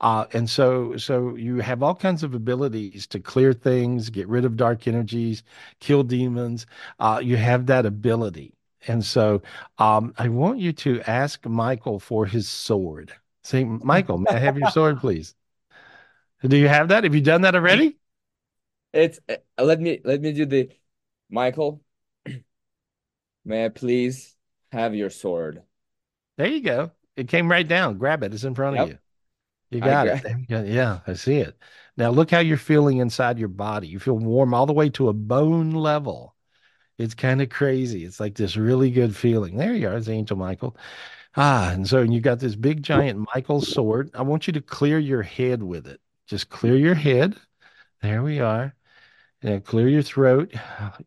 Uh, and so, so you have all kinds of abilities to clear things, get rid of dark energies, kill demons. Uh, you have that ability. And so, um, I want you to ask Michael for his sword. Say, Michael, may I have your sword, please? Do you have that? Have you done that already?
It's uh, let me let me do the Michael. May I please have your sword?
There you go. It came right down. Grab it. It's in front of you. You got it. Yeah, I see it. Now look how you're feeling inside your body. You feel warm all the way to a bone level. It's kind of crazy. It's like this really good feeling. There you are, it's Angel Michael. Ah, and so you got this big giant Michael sword. I want you to clear your head with it. Just clear your head. There we are. And clear your throat,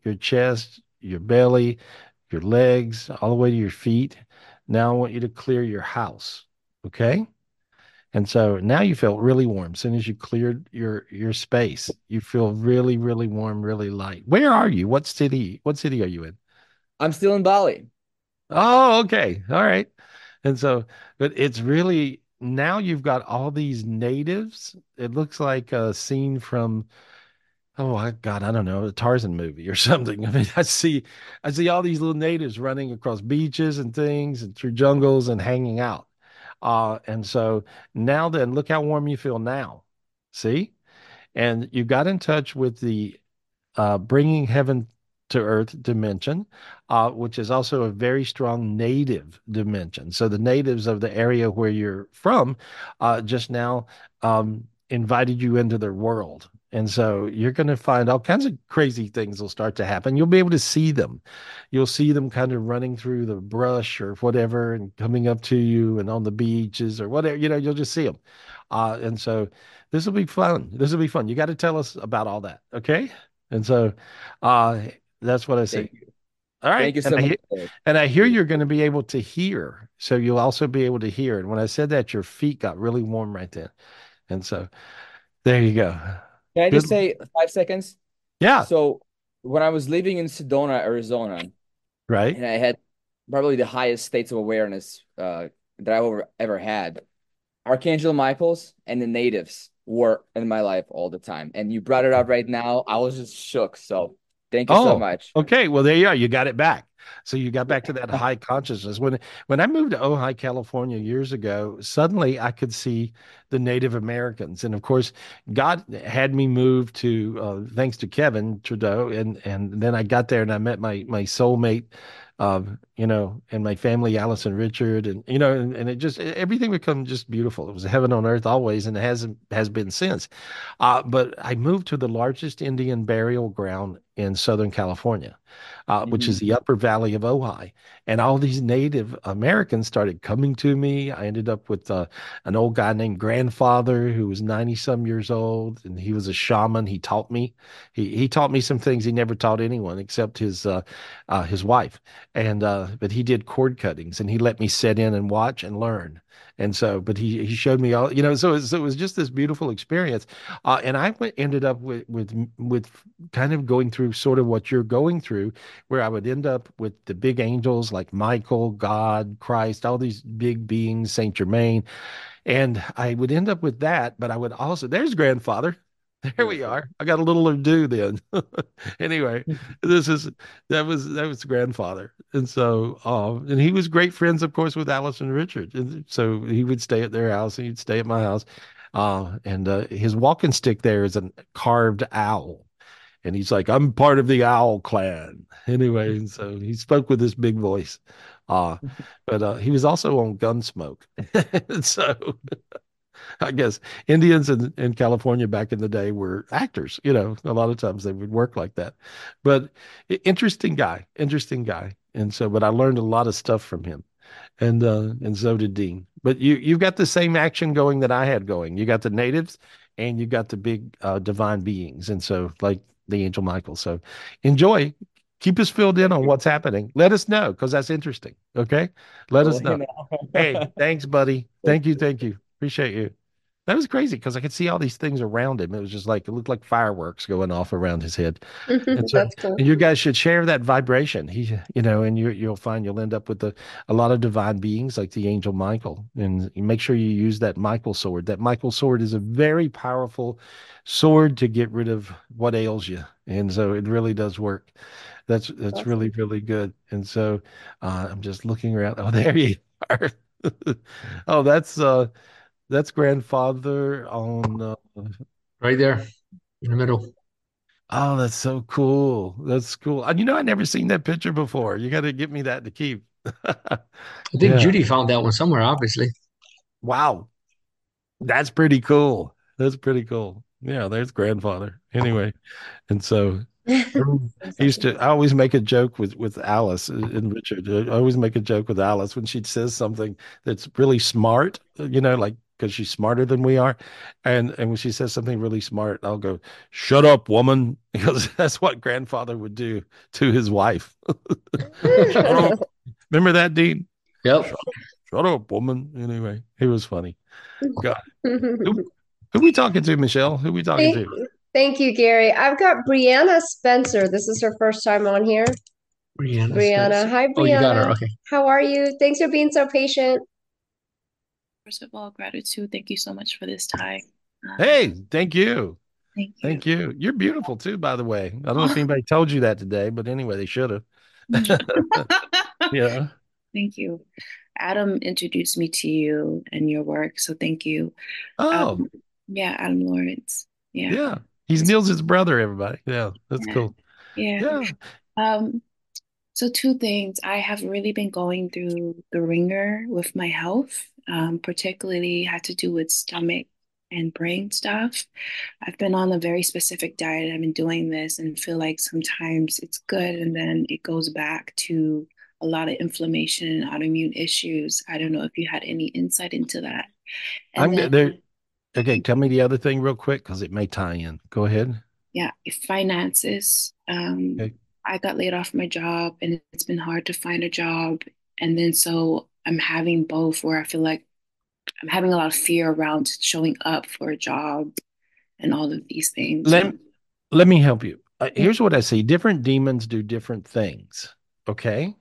your chest, your belly, your legs, all the way to your feet. Now I want you to clear your house. Okay? And so now you feel really warm. As soon as you cleared your your space, you feel really, really warm, really light. Where are you? What city? What city are you in?
I'm still in Bali.
Oh, okay. All right. And so, but it's really now you've got all these natives. It looks like a scene from Oh, I God, I don't know, a Tarzan movie or something. I mean, I see, I see all these little natives running across beaches and things and through jungles and hanging out. Uh, and so now then, look how warm you feel now. See? And you got in touch with the uh, bringing heaven to earth dimension, uh, which is also a very strong native dimension. So the natives of the area where you're from uh, just now um, invited you into their world. And so you're going to find all kinds of crazy things will start to happen. You'll be able to see them. You'll see them kind of running through the brush or whatever and coming up to you and on the beaches or whatever, you know, you'll just see them. Uh, and so this will be fun. This will be fun. You got to tell us about all that. Okay. And so uh, that's what I say. All right.
Thank you
and
so
I
much.
hear, and I hear you're going to be able to hear. So you'll also be able to hear. And when I said that, your feet got really warm right then. And so there you go.
Can I just say five seconds?
Yeah.
So when I was living in Sedona, Arizona,
Right.
and I had probably the highest states of awareness uh, that I've ever, ever had, Archangel Michael's and the natives were in my life all the time. And you brought it up right now. I was just shook. So thank you so
Oh,
much.
okay. Well, there you are. You got it back. So you got back to that high consciousness. When when I moved to Ojai, California years ago, suddenly I could see the Native Americans, and of course, God had me move to uh, thanks to Kevin Trudeau, and and then I got there and I met my my soulmate, um, you know, and my family, Alice and Richard, and you know, and, and it just everything become just beautiful. It was heaven on earth always, and it hasn't has been since. Uh, but I moved to the largest Indian burial ground in Southern California, uh, which is the upper valley of Ojai. And all these Native Americans started coming to me. I ended up with uh, an old guy named Grandfather who was 90 some years old, and he was a shaman. He taught me. He, he taught me some things he never taught anyone except his uh, uh, his wife. And uh, but he did cord cuttings, and he let me sit in and watch and learn. And so, but he he showed me all, you know. So, it was- so it was just this beautiful experience, uh, and I went, ended up with with with kind of going through sort of what you're going through, where I would end up with the big angels like Michael, God, Christ, all these big beings, Saint Germain, and I would end up with that. But I would also there's grandfather. There we are. I got a little ado then. anyway, this is that was that was grandfather, and so um, and he was great friends, of course, with Alice and Richard, and so he would stay at their house, and he'd stay at my house, uh, and uh, his walking stick there is a carved owl, and he's like, I'm part of the owl clan, anyway, and so he spoke with this big voice, uh, but uh, he was also on Gunsmoke, so. I guess Indians in, in California back in the day were actors. You know, a lot of times they would work like that. But interesting guy, interesting guy. And so, but I learned a lot of stuff from him, and uh, and so did Dean. But you you've got the same action going that I had going. You got the natives, and you got the big uh, divine beings, and so like the angel Michael. So enjoy. Keep us filled in on what's happening. Let us know because that's interesting. Okay, let us know. hey, thanks, buddy. Thank you, thank you. Appreciate you. That was crazy because I could see all these things around him. It was just like it looked like fireworks going off around his head. And so
That's cool.
and you guys should share that vibration. He, you know, and you you'll find you'll end up with a, a lot of divine beings like the angel Michael. And you make sure you use that Michael sword. That Michael sword is a very powerful sword to get rid of what ails you. And so it really does work. That's that's really, really good. And so uh, I'm just looking around. Oh, there you are. oh, that's uh that's grandfather on uh,
right there in the middle.
Oh, that's so cool. That's cool. And you know, I never seen that picture before. You got to get me that to keep.
I think
Yeah.
Judy found that one somewhere, obviously.
Wow. That's pretty cool. That's pretty cool. Yeah, there's grandfather. Anyway, and so I used to I always make a joke with with Alice and Richard. I always make a joke with Alice when she says something that's really smart, you know, like because she's smarter than we are. And and when she says something really smart, I'll go, "Shut up, woman," because that's what grandfather would do to his wife. Shut up. Remember that, Dean?
Yep.
Shut, shut up, woman. Anyway, he was funny. God. Who, who we talking to, Michelle? Who we talking
Thank,
to?
thank you, Gary. I've got Brianna Spencer. This is her first time on here.
Brianna.
Brianna.
Spencer.
Hi,
Oh, you got her. Okay.
How are you? Thanks for being so patient.
First of all, gratitude. Thank you so much for this time. Um,
Hey, thank you.
Thank you.
Thank you. You're beautiful too, by the way. I don't know if anybody told you that today, but anyway, they should have. Yeah.
Thank you. Adam introduced me to you and your work, so thank you.
Oh,
Um, yeah, Adam Lawrence. Yeah.
yeah. He's Niels' brother, everybody. Yeah, that's
Yeah.
cool.
Yeah.
Yeah.
Um, so two things. I have really been going through the wringer with my health, um, particularly had to do with stomach and brain stuff. I've been on a very specific diet. I've been doing this and feel like sometimes it's good and then it goes back to a lot of inflammation and autoimmune issues. I don't know if you had any insight into that. And
I'm
then
there. Okay, tell me the other thing real quick because it may tie in. Go ahead.
Yeah, finances. Um,
Okay.
I got laid off my job and it's been hard to find a job. And then so I'm having both where I feel like I'm having a lot of fear around showing up for a job and all of these things.
Let, let me help you. Uh, here's what I see. Different demons do different things. Okay.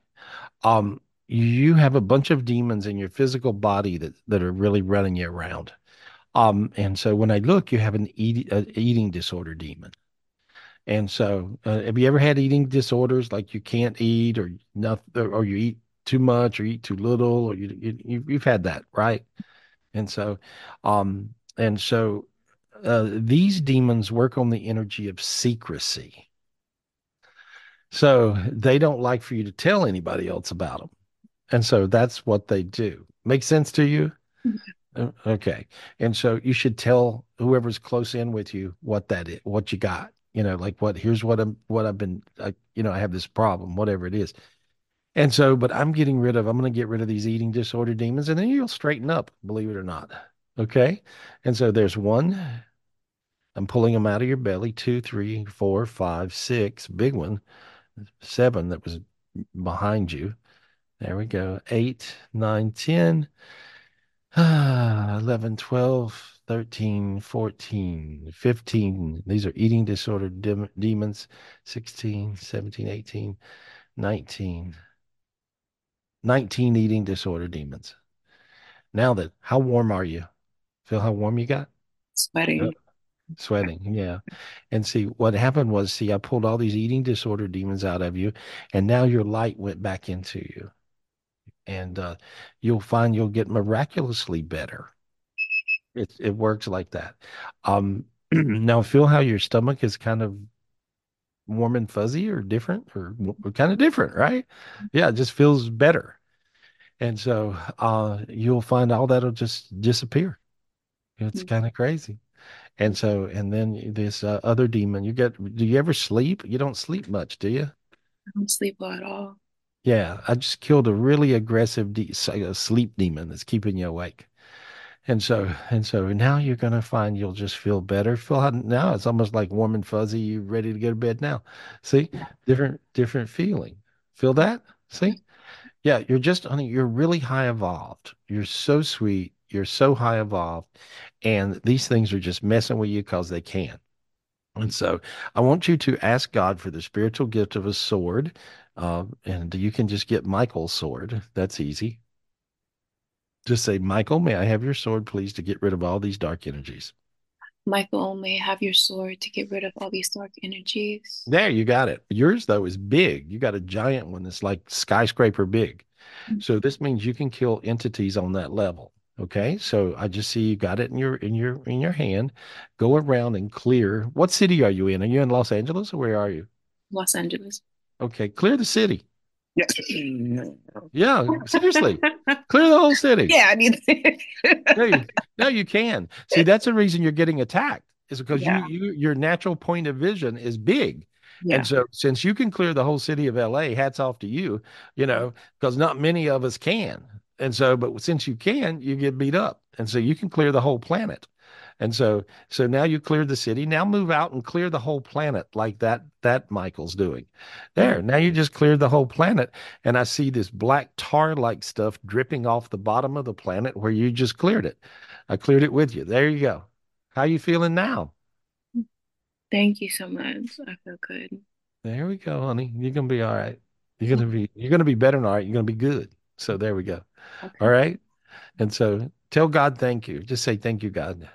Um, you have a bunch of demons in your physical body that, that are really running you around. Um, and so when I look, you have an eat, uh, eating disorder demon. And so, uh, have you ever had eating disorders like you can't eat or nothing, or, you eat too much or eat too little, or you, you you've had that, right? And so, um, and so, uh, these demons work on the energy of secrecy. So they don't like for you to tell anybody else about them. And so that's what they do. Make sense to you? Uh, Okay. And so you should tell whoever's close in with you what that is, what you got. You know, like what here's what I'm what I've been I, you know, I have this problem, whatever it is. And so, but I'm getting rid of I'm going to get rid of these eating disorder demons and then you'll straighten up, believe it or not. Okay? And so there's one. I'm pulling them out of your belly. Two, three, four, five, six. Big one. Seven that was behind you. There we go. Eight, nine, 10. Ah, 11, 12, 13, 14, 15. These are eating disorder dem- demons. 16, 17, 18, 19. 19 eating disorder demons. Now that, how warm are you? Feel how warm you got?
Sweating.
Sweating, yeah. And see, what happened was, see, I pulled all these eating disorder demons out of you, and now your light went back into you. And uh, you'll find you'll get miraculously better. It it works like that. Um, now feel how your stomach is kind of warm and fuzzy or different or, or kind of different, right? Yeah, it just feels better. And so uh, you'll find all that'll just disappear. It's kind of crazy. And so, and then this uh, other demon, you get, do you ever sleep? You don't sleep much, do you?
I don't sleep well at all.
Yeah, I just killed a really aggressive de- uh, sleep demon that's keeping you awake. And so, and so now you're going to find you'll just feel better. Feel how now it's almost like warm and fuzzy. You're ready to go to bed now. See, different, different feeling. Feel that? See? Yeah, you're just, honey, you're really high evolved. You're so sweet. You're so high evolved. And these things are just messing with you because they can. And so I want you to ask God for the spiritual gift of a sword. Uh, and you can just get Michael's sword. That's easy. Just say, Michael, may I have your sword, please, to get rid of all these dark energies?
Michael, may I have your sword to get rid of all these dark energies?
There, you got it. Yours, though, is big. You got a giant one that's like skyscraper big. Mm-hmm. So this means you can kill entities on that level. Okay. So I just see you got it in your in your in your hand. Go around and clear. What city are you in? Are you in Los Angeles or where are you?
Los Angeles.
Okay, clear the city.
Yes.
Yeah, seriously. Clear the whole city.
Yeah, I mean,
no, you, no, you can. See, that's the reason you're getting attacked, is because
Yeah.
you, you your natural point of vision is big.
Yeah.
And so since you can clear the whole city of LA, hats off to you, you know, because not many of us can. And so, but since you can, you get beat up. And so you can clear the whole planet. And so, so now you cleared the city. Now move out and clear the whole planet like that, that Michael's doing. There. Now you just cleared the whole planet. And I see this black tar like stuff dripping off the bottom of the planet where you just cleared it. I cleared it with you. There you go. How you feeling now?
thank you so much. I feel good.
There we go, honey. You're gonna be all right. You're gonna be you're gonna be better than all right. You're gonna be good. So there we go. All right. And so tell God thank you. Just say thank you, God.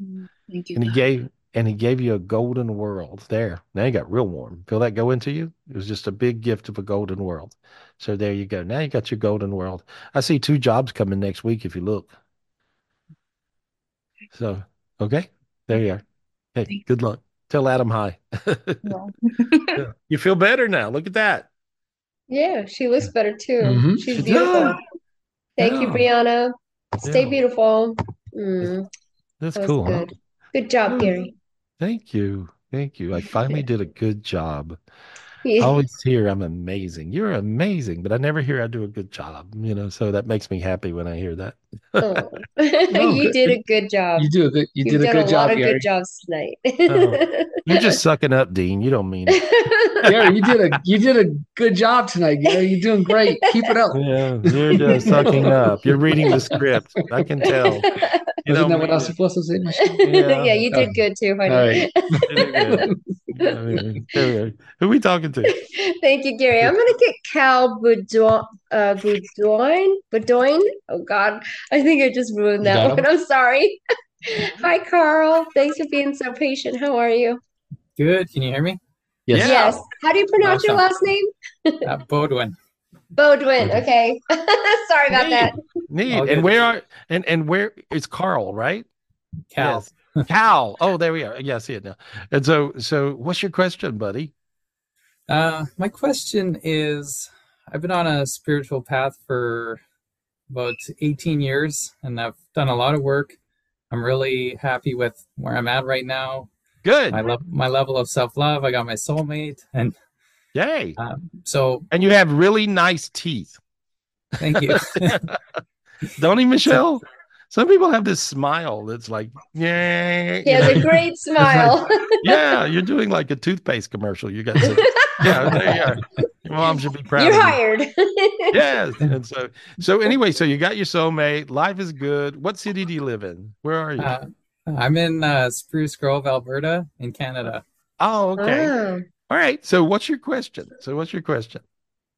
Mm, Thank you.
And he gave and he gave you a golden world. There. Now you got real warm. Feel that go into you? It was just a big gift of a golden world. So there you go. Now you got your golden world. I see two jobs coming next week if you look. So okay. There you are. Hey, good luck. Tell Adam hi. Yeah. You feel better now. Look at that.
Yeah, she looks better too.
Mhm.
She's beautiful.
does.
Thank you, Brianna. Stay
Yeah.
beautiful. Mm,
That's
that
cool, huh?
good. Good job, Gary.
Thank you. Thank you. I finally did a good job. I always hear I'm amazing. You're amazing, but I never hear I do a good job, you know, so that makes me happy when I hear that.
Oh.
No,
You
good-
did a good job.
You do a good. You
You've
did a good
a
job,
lot of
Gary.
good jobs tonight.
Oh, you're just sucking up, Dean. You don't mean it.
Gary, you did a you did a good job tonight, Gary. You're doing great. Keep it up.
Yeah, you're just sucking up. You're reading the script. I can tell. You
Isn't that what I was supposed to say,
Yeah.
Yeah, you did good too, honey.
All right.
You did good. I mean, there we are. Who are we talking to?
Thank you, Gary. I'm gonna get Cal Boudoin, uh, Boudoin, Boudoin. Oh God, I think I just ruined that one.
him?
I'm sorry. Hi, Carl. Thanks for being so patient. How are you?
Good. Can you hear me?
Yes. Yes. How do you pronounce your last name?
Uh, Bodwin.
Bodwin. Okay. Sorry about that.
Neat. And where are and and where is Carl, right?
Cal.
Yes. Cal. Oh, there we are. Yeah, I see it now. And so so what's your question, buddy?
Uh, my question is I've been on a spiritual path for about 18 years and I've done a lot of work. I'm really happy with where I'm at right now.
Good.
My, love, my level of self love. I got my soulmate. And
Yay.
um, so,
And you have really nice teeth.
thank you.
Don't he, Michelle? Some people have this smile that's like, yeah.
He has a great smile.
yeah, you're doing like a toothpaste commercial. You got some, yeah, there you are. Your mom should be proud
You're
of you.
hired.
yes. And so, so anyway, so you got your soulmate. Life is good. What city do you live in? Where are you?
Uh, I'm in uh, Spruce Grove, Alberta, in Canada.
oh, okay.
Oh.
All right. So, what's your question? So, what's your question?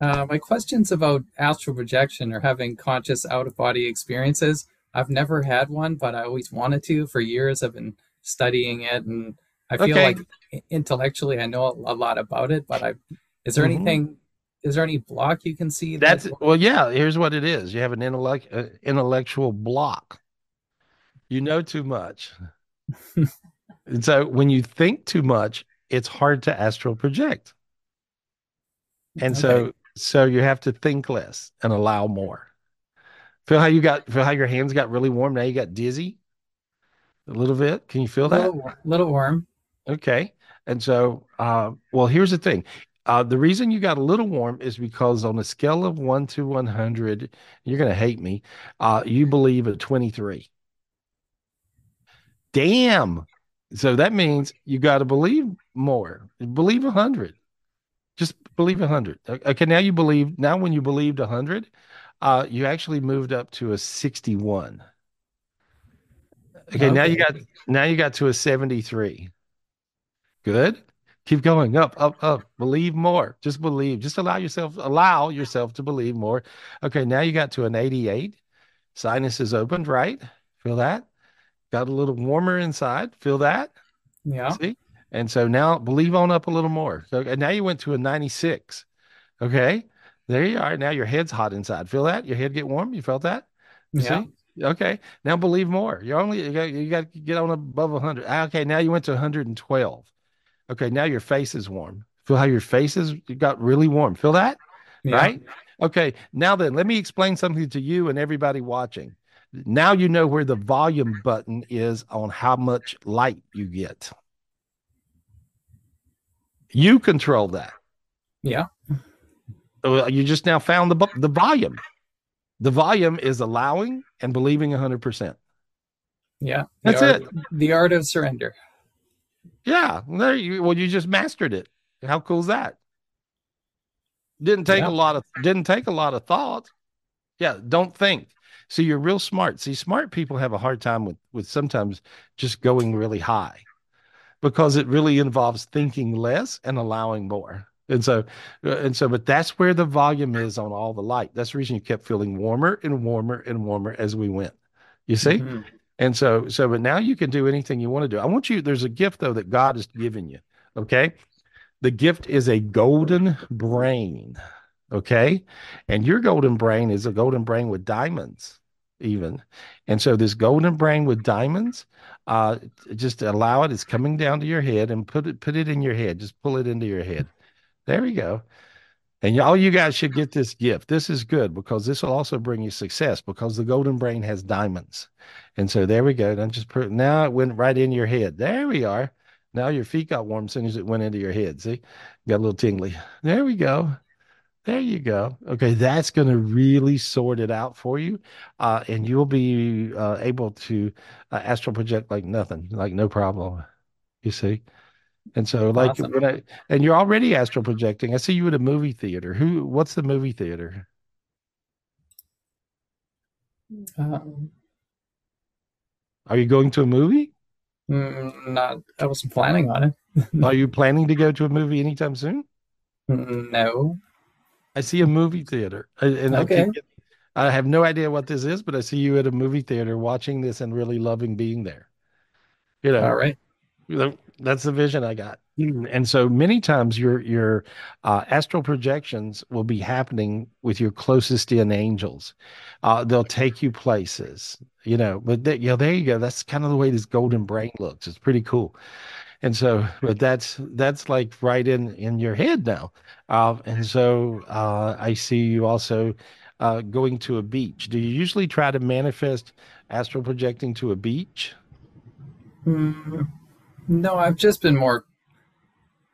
Uh, my question's about astral projection or having conscious out of body experiences. I've never had one, but I always wanted to. For years, I've been studying it, and I feel
Okay.
like intellectually I know a lot about it. But I, is there
Mhm.
anything? Is there any block you can see?
That's
that,
well, yeah. Here's what it is: you have an intellect, uh, intellectual block. You know too much, and so when you think too much, it's hard to astral project. And so, so you have to think less and allow more. Feel how you got? Feel how your hands got really warm? Now you got dizzy. A little bit. Can you feel that?
little, little warm.
Okay. And so, uh, well, here's the thing. Uh, the reason you got a little warm is because on a scale of one to 100, you're going to hate me. Uh, you believe a 23. Damn. So that means you got to believe more. Believe 100. Just believe 100. Okay. Now you believe, now when you believed 100, uh, you actually moved up to a 61. Okay. Now you got, now you got to a 73. Good. Keep going up, up, up. Believe more. Just believe. Just allow yourself, allow yourself to believe more. Okay, now you got to an 88. Sinus is opened, right? Feel that? Got a little warmer inside. Feel that?
Yeah.
See? And so now believe on up a little more. So and now you went to a 96. Okay. There you are. Now your head's hot inside. Feel that? Your head get warm? You felt that? You
Yeah.
See? Okay. Now believe more. You're only you got, you got to get on above 100. Ah, Okay. Now you went to 112. Okay. Now your face is warm. Feel how your face is it got really warm. Feel that?
Yeah.
Right? Okay. Now then, let me explain something to you and everybody watching. Now you know where the volume button is on how much light you get. You control that.
Yeah.
Well, uh, you just now found the the volume. The volume is allowing and believing 100%.
Yeah.
That's
art,
it.
The art of surrender.
Yeah, there you well you just mastered it. How cool is that? Didn't take
Yeah.
a lot of didn't take a lot of thought. Yeah, don't think. See, you're real smart. See, smart people have a hard time with with sometimes just going really high because it really involves thinking less and allowing more. And so, uh, and so, but that's where the volume is on all the light. That's the reason you kept feeling warmer and warmer and warmer as we went. You see?
Mhm.
And so, so, but now you can do anything you want to do. I want you, there's a gift though that God has given you. Okay. The gift is a golden brain. Okay. And your golden brain is a golden brain with diamonds, even. And so, this golden brain with diamonds, uh, just allow it. It's coming down to your head and put it, put it in your head. Just pull it into your head. There we go. And all you guys should get this gift. This is good because this will also bring you success because the golden brain has diamonds. And so there we go. And just now it went right in your head. There we are. Now your feet got warm as soon as it went into your head. See, got a little tingly. There we go. There you go. Okay, that's going to really sort it out for you, uh, and you'll be uh, able to uh, astral project like nothing, like no problem. You see, and so like
Awesome.
when I, and you're already astral projecting. I see you at a movie theater. Who? What's the movie theater?
Um,
Are you going to a movie?
mm, not. I wasn't planning on it.
Are you planning to go to a movie anytime soon?
No.
I see a movie theater, I- and
Okay.
can't get- I have no idea what this is, but I see you at a movie theater watching this and really loving being there. You know,
All right.
you know, that's the vision I got. And so many times your your uh, astral projections will be happening with your closest in angels. Uh, they'll take you places, you know. But th- you know, there you go. That's kind of the way this golden brain looks. It's pretty cool. And so, but that's that's like right in in your head now. Uh, and so uh, I see you also uh, going to a beach. Do you usually try to manifest astral projecting to a beach?
Mm, no, I've just been more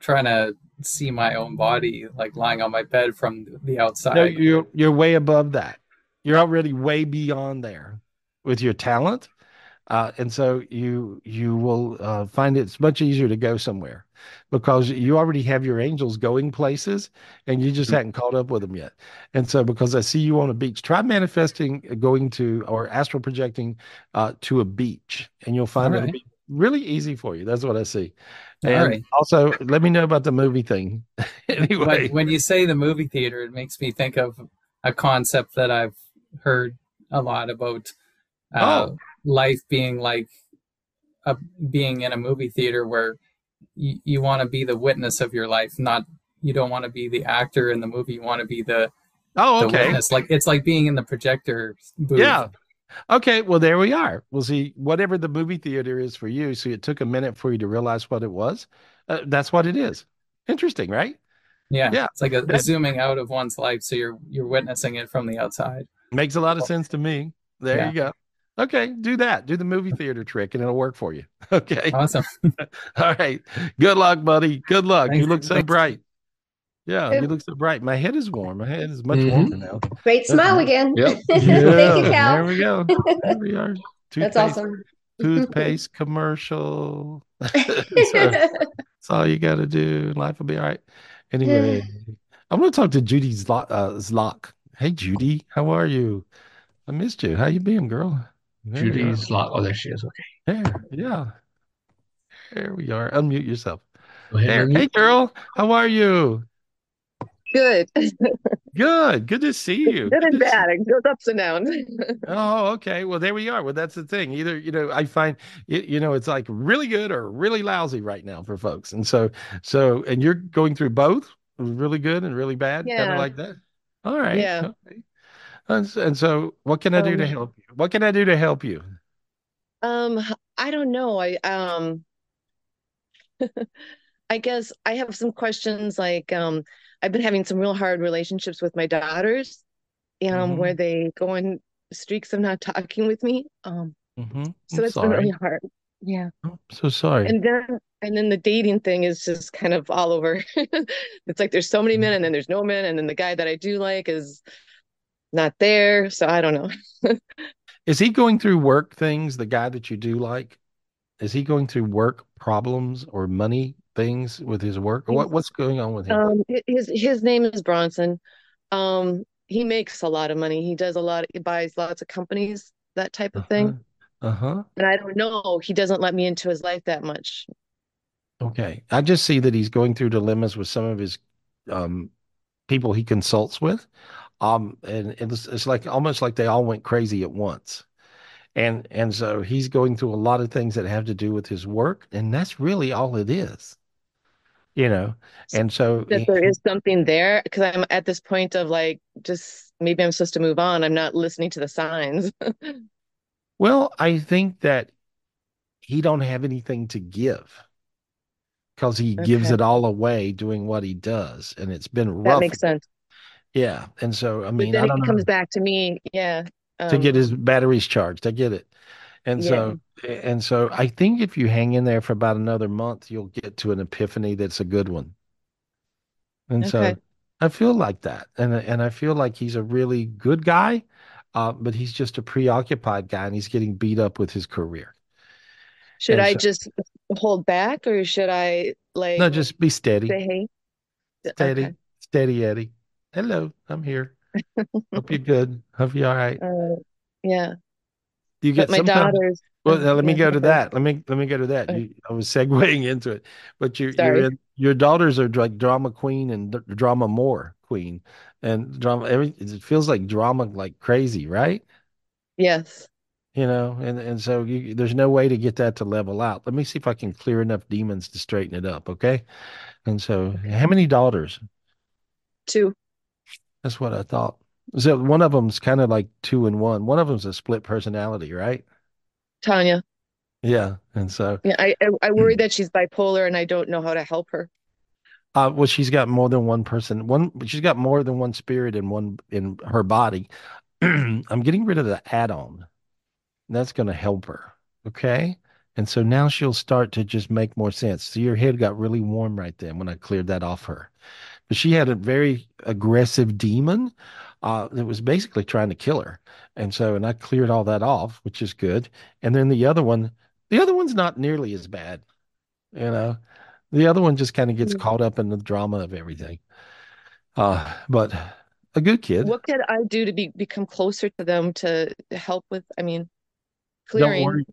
trying to see my own body, like lying on my bed from the outside.
No, you're you're way above that. You're already way beyond there with your talent, uh, and so you you will uh, find it's much easier to go somewhere because you already have your angels going places, and you just hadn't caught up with them yet. And so, because I see you on a beach, try manifesting uh, going to or astral projecting uh, to a beach, and you'll find
right.
Really easy for you. That's what I see. And
right.
also, let me know about the movie thing. anyway.
When, when you say the movie theater, it makes me think of a concept that I've heard a lot about uh,
Oh.
life being like uh, being in a movie theater where you, you want to be the witness of your life, not you don't want to be the actor in the movie. You want to be the
Oh,
the
okay.
witness. Like it's like being in the projector booth.
Yeah. Okay. Well, there we are. We'll see whatever the movie theater is for you. So it took a minute for you to realize what it was. Uh, that's what it is. Interesting, right?
Yeah,
Yeah.
It's like a, a zooming out of one's life, so you're you're witnessing it from the outside.
Makes a lot of sense to me. There
Yeah.
you go. Okay, do that. Do the movie theater trick and it'll work for you. Okay.
Awesome.
All right. Good luck, buddy. Good luck. you look so
Thanks.
bright. Yeah,
Yeah.
you look so bright. My head is warm. My head is much
Mhm.
warmer now.
Great smile again.
Yep.
Thank you, Cal.
There we go. There we are.
That's awesome.
toothpaste commercial. so, that's all you got to do. Life will be all right. Anyway, I'm going to talk to Judy Zlock. Uh, Zlock. Hey, Judy, how are you? I missed you. How you been, girl? There we are.
Judy Zlock. Oh, there she is. Okay.
There, yeah. There we are. Unmute yourself.
Go ahead.
There. Hey, girl, how are you?
Good.
Good. Good to see you.
Good
Good
and bad. It goes ups and downs.
Oh, okay. Well, there we are. Well, that's the thing. Either, you know, I find it, you know, it's like really good or really lousy right now for folks. And so, so, and you're going through both really good and really bad, kind of like that. All right.
Yeah.
Okay. And, and so, what can I do to
Um,
help you? What can I do to help you?
Um, I don't know. I um I guess I have some questions like um I've been having some real hard relationships with my daughters, um, where they go in streaks of not talking with me. Um,
Mm-hmm.
so that's been really hard. Yeah.
I'm So sorry.
And then and then the dating thing is just kind of all over. It's like there's so many men and then there's no men and then the guy that I do like is not there. So I don't know.
Is he going through work things, the guy that you do like? Is he going through work problems or money things with his work? Or what, what's going on with him?
Um, his his name is Bronson. Um, he makes a lot of money. He does a lot. He buys lots of companies, that type of thing.
Uh-huh.
And I don't know. He doesn't let me into his life that much.
Okay. I just see that he's going through dilemmas with some of his um people he consults with. Um and it's it's like almost like they all went crazy at once. And and so he's going through a lot of things that have to do with his work, and that's really all it is. You know. And so
That there is something there because I'm at this point of like, just maybe I'm supposed to move on. I'm not listening to the signs.
Well, I think that he don't have anything to give because he gives it all away doing what he does, and it's been rough That
makes sense.
Yeah, and so I
But
mean,
then
I
it comes back to me. Yeah.
To get
Um,
his batteries charged. I get it, and so and so I think if you hang in there for about another month, you'll get to an epiphany that's a good one. And so I feel like that, and and I feel like he's a really good guy, uh, but he's just a preoccupied guy, and he's getting beat up with his career.
should
And
I
so-
just hold back or should I like
No, just be steady.
say, hey?
Steady,
Okay.
steady, Eddie. Hello, I'm here. Hope you're good. Hope you're all right.
Uh, yeah.
You
But
get
my daughters.
Well, now let me
yeah,
go to that. Let me let me go to that. You, I was segueing into it, but you, you're in, your daughters are like drama queen and d- drama more queen, and drama. Every it feels like drama like crazy, right?
Yes.
You know, and and so you, there's no way to get that to level out. Let me see if I can clear enough demons to straighten it up. Okay, and so how many daughters?
Two.
That's what I thought. So one of them's kind of like two and one. One of them's a split personality, right?
Tanya.
Yeah, and so
Yeah, I I,
Hmm.
I worry that she's bipolar and I don't know how to help her.
Uh, well, she's got more than one person. One, she's got more than one spirit in one in her body. I'm getting rid of the add-on. That's going to help her. Okay. And so now she'll start to just make more sense. So your head got really warm right then when I cleared that off her. But she had a very aggressive demon uh, that was basically trying to kill her. And so, and I cleared all that off, which is good. And then the other one, the other one's not nearly as bad. You know, the other one just kind of gets
Mm.
caught up in the drama of everything. Uh, but a good kid.
What could I do to be become closer to them to help with, I mean,
Don't
clearing?
worry.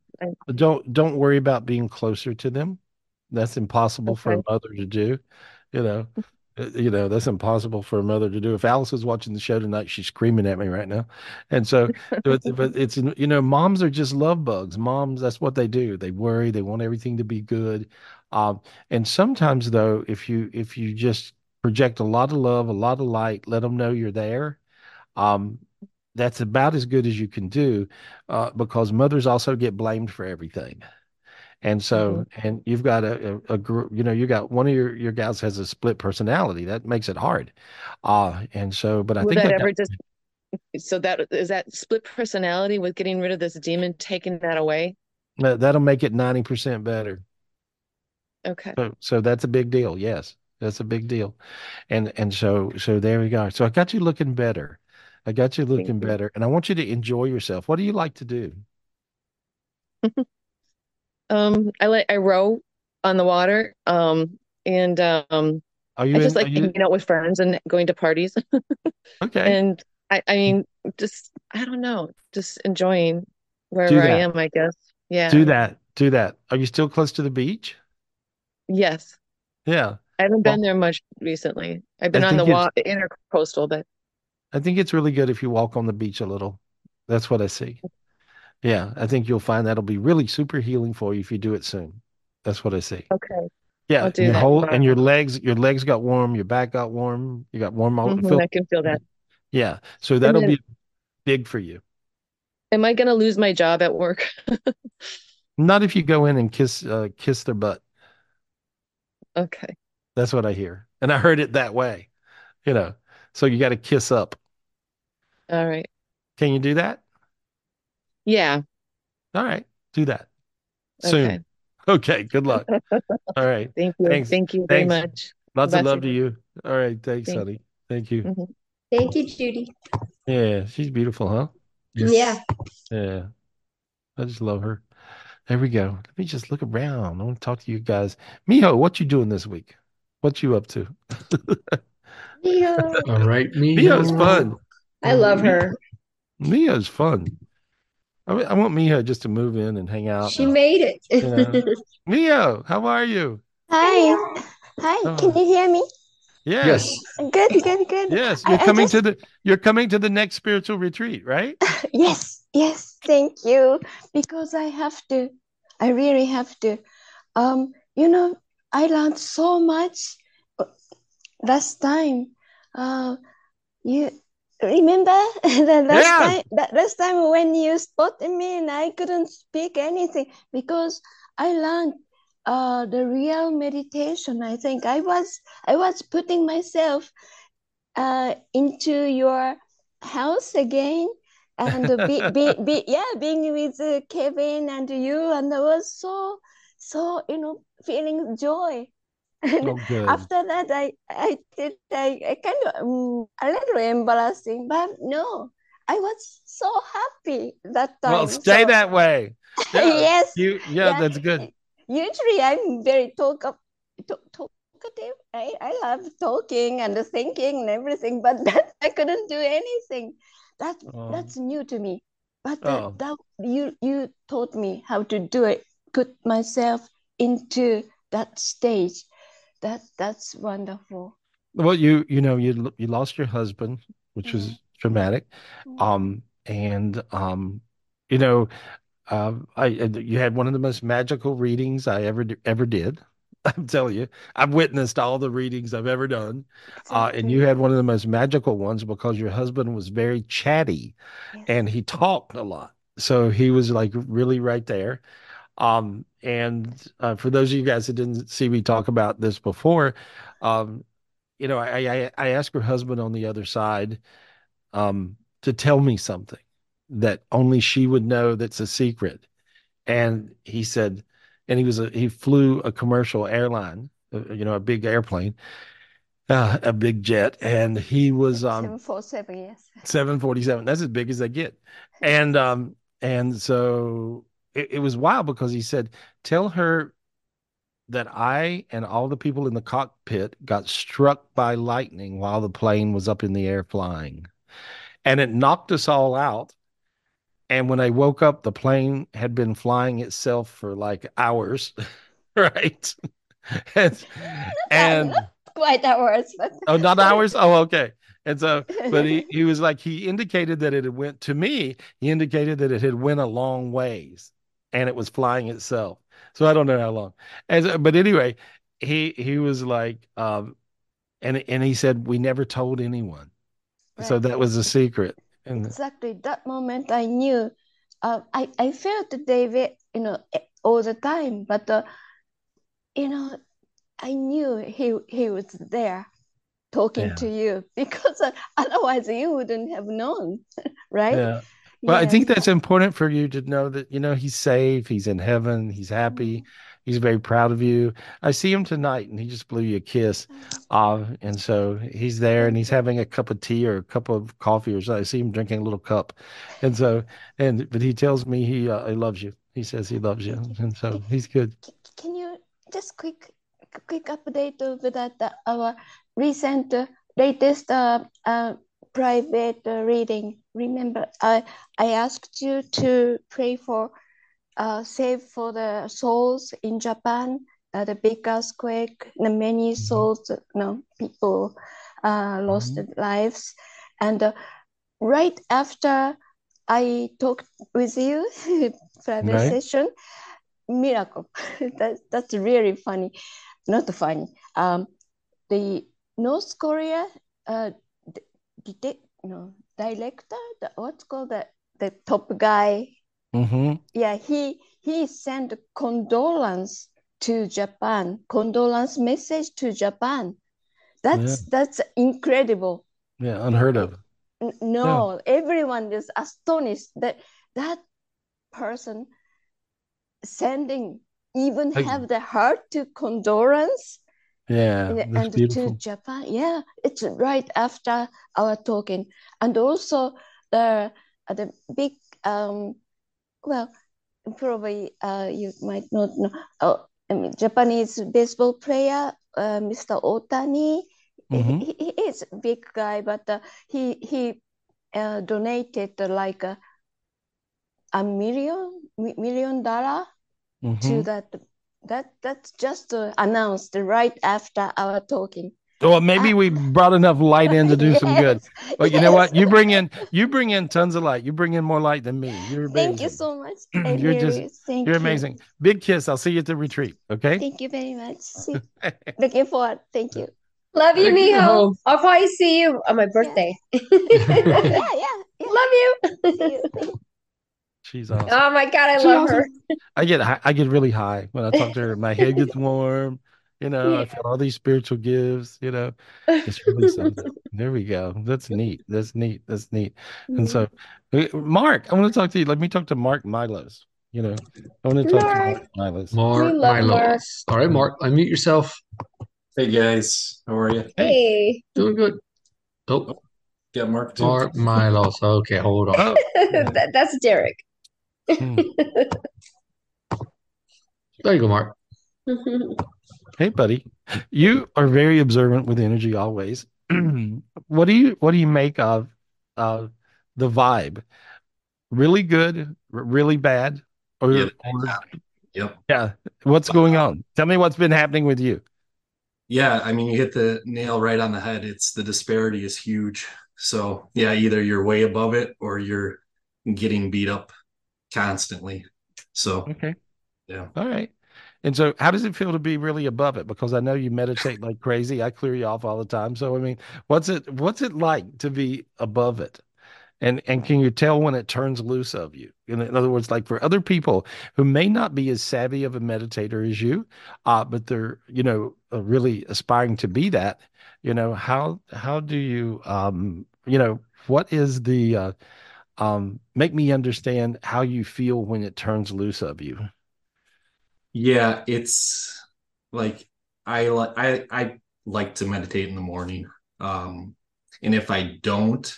Don't don't worry about being closer to them. That's impossible for a mother to do, you know. Uh, You know, that's impossible for a mother to do. If Alice is watching the show tonight, she's screaming at me right now. And so, but, but it's, you know, moms are just love bugs. Moms, that's what they do. They worry, they want everything to be good. Um, and sometimes though, if you if you just project a lot of love, a lot of light, let them know you're there, um, that's about as good as you can do, uh, because mothers also get blamed for everything. And
Mm-hmm.
so, and you've got a, a, a group, you know, you got one of your, your gals has a split personality. That makes it hard. Uh, and so, but I
Will
think
that
that,
ever just so that is that split personality with getting rid of this demon taking that away?
that that'll make it 90% better.
Okay.
So, so that's a big deal. Yes, that's a big deal. And, and so, so there we go. So I got you looking better. I got you looking better. And I want you to enjoy yourself. What do you like to do?
Um, I like I row on the water. Um, and um,
Are you
I just
in,
like
you,
hanging out with friends and going to parties.
okay.
And I, I mean, just I don't know, just enjoying wherever I am, I guess. Yeah.
Do that. Do that. Are you still close to the beach?
Yes.
Yeah.
I haven't
Well,
been there much recently. I've been on the wa intercoastal, but
I think it's really good if you walk on the beach a little. That's what I see. Yeah, I think you'll find that'll be really super healing for you if you do it soon. That's what I see.
okay.
Yeah,
I'll
and
do
your
that
whole and your legs, your legs got warm, your back got warm, you got warm all
hmm
feel
I can feel that.
yeah. So that'll
then,
be big for you.
am I gonna lose my job at work?
Not if you go in and kiss uh kiss their butt.
Okay.
That's what I hear. And I heard it that way, you know. So you got to kiss up.
All right.
Can you do that?
Yeah.
All right. Do that soon. Okay, good luck. All right.
Thank you.
Thanks.
Thank you very
Thanks.
much.
Lots of
Bless
love to you. All right. Thanks,
Thank
honey. Thank you.
Mhm.
Thank you, Judy.
Yeah, she's beautiful, huh?
Yeah.
Yeah. I just love her. There we go. Let me just look around. I want to talk to you guys. Miho, what you doing this week? What you up to?
Yeah.
All right,
Miho's
Miho.
fun.
I love her.
Miho's fun. I, I want Mia just to move in and hang out.
She made
You know.
it.
Miho, how are you?
Hi. Hi.
Oh.
Can you hear me?
Yes.
Good, good, good.
Yes, you're
I
coming
just
to the you're coming to the next spiritual retreat, right?
yes, yes, thank you. Because I have to, I really have to. Um, you know, I learned so much uh, last time. Uh, you remember the last
Yeah.
time that last time when you spotted me and I couldn't speak anything because I learned uh the real meditation. I think I was I was putting myself uh into your house again and be, be, be yeah being with uh, Kevin and you and I was so so you know feeling joy and
Oh,
after that I I did I, I kind of um, a little embarrassing but no I was so happy that time.
Well, stay
so
that way. Yeah.
yes
You yeah,
yeah
that's good.
usually I'm very talk talk, talkative I, I love talking and thinking and everything but that I couldn't do anything that
Oh.
that's new to me but that,
Oh.
that you you taught me how to do it put myself into that stage that that's wonderful
Well, you you know you you lost your husband, which was
Mhm.
traumatic. Um and um you know I I- you had one of the most magical readings I ever ever did. I'm telling you, I've witnessed all the readings I've ever done. Uh, and you had one of the most magical ones because your husband was very chatty and he talked a lot. So he was like really right there. Um, and uh, for those of you guys that didn't see me talk about this before, um, you know, I, I I asked her husband on the other side um, to tell me something that only she would know that's a secret. And he said, and he was a he flew a commercial airline, uh, you know, a big airplane, uh, a big jet, and he was um
747 yes
747. That's as big as they get. And um and so it, it was wild because he said, tell her that I and all the people in the cockpit got struck by lightning while the plane was up in the air flying. And it knocked us all out. And when I woke up, the plane had been flying itself for like hours, right? And, and
quite ours, but
Oh, not hours. Oh, okay. And so, but he, he was like he indicated that it had went to me. He indicated that it had went a long ways, and it was flying itself. So I don't know how long. As but anyway, he he was like, um, and and he said we never told anyone, so that was a secret. And
exactly that moment I knew. Uh, I I felt David, you know, eh, all the time, but uh, you know, I knew he he was there talking
Yeah.
to you because uh, otherwise you wouldn't have known, right?
Yeah. Well, I think that's important for you to know that, you know, he's safe, he's in heaven, he's happy, he's very proud of you. I see him tonight and he just blew you a kiss. Uh, and so he's there and he's having a cup of tea or a cup of coffee or something. I see him drinking a little cup. And so, and, but he tells me he, uh, he loves you. He says he loves you. And so he's good.
Can you just quick quick update of that uh, our recent uh, latest uh, uh, private uh, reading? Remember, I I asked you to pray for uh, save for the souls in Japan, uh, the big earthquake, the many souls, you know, people uh, lost their lives, and uh, right after I talked with you, private
Right.
session, miracle. that, that's really funny. Not funny. Um, the North Korea uh, d- did no director, the, what's called the, the top guy.
Mm-hmm.
Yeah, he he sent condolence to Japan, condolence message to Japan. That's that's incredible.
Yeah. Unheard of.
No, everyone is astonished that that person sending even
Like-
have the heart to condolence
Yeah.
and, and to. Japan. Yeah, it's right after our talking, and also the uh, the big um well probably uh you might not know oh I mean Japanese baseball player uh, Mr. Otani.
Mhm.
He, he is a big guy, but uh, he he uh, donated uh, like a, a million mi- million dollar to
Mhm.
that that that's just uh, announced right after our talking.
Well, maybe we brought enough light in to do some good. But you know what? You bring in you bring in tons of light. You bring in more light than me. You're
Thank you
amazing.
so much.
You're
really
just
thank
you're
you.
amazing. Big kiss. I'll see you at the retreat. Okay.
Thank you very much. See, looking forward. Thank you.
Love you,
Thank
Miho. I'll probably see you on my birthday.
Yeah, yeah, yeah.
Love you.
See you. See you.
She's awesome.
Oh my God, I
She's
love
awesome.
her.
I get I get really high when I talk to her. My head gets warm. You know, I feel all these spiritual gifts. You know, it's really something. There we go. That's neat. That's neat. That's neat. And so, uh, Mark, I want to talk to you. Let me talk to Mark Milos. You know, I want to talk to
Mark.
Mark Milos.
Mark
We Mark.
Milos. All right, Mark, unmute yourself.
Hey guys, how are you?
Hey.
Doing good. Oh,
Got Mark too.
Mark Milos. Okay, hold on.
Oh,
That, that's Derek.
Hmm.
There you go, Mark.
Hey, buddy. You are very observant with energy always. What do you what do you make of uh the vibe? Really good, r- really bad, or,
Yep.
or
Yep.
yeah, what's going on? Tell me what's been happening with you.
Yeah, I mean, you hit the nail right on the head. It's the disparity is huge. So, yeah, either you're way above it or you're getting beat up constantly. So,
Okay.
yeah.
All right. And so how does it feel to be really above it? Because I know you meditate like crazy. I clear you off all the time. So I mean, what's it what's it like to be above it? And and can you tell when it turns loose of you? In, in other words, like for other people who may not be as savvy of a meditator as you, uh, but they're, you know, uh, really aspiring to be that, you know, how how do you um, you know, what is the uh um make me understand how you feel when it turns loose of you?
Yeah, it's like I I I like to meditate in the morning. Um, and if I don't,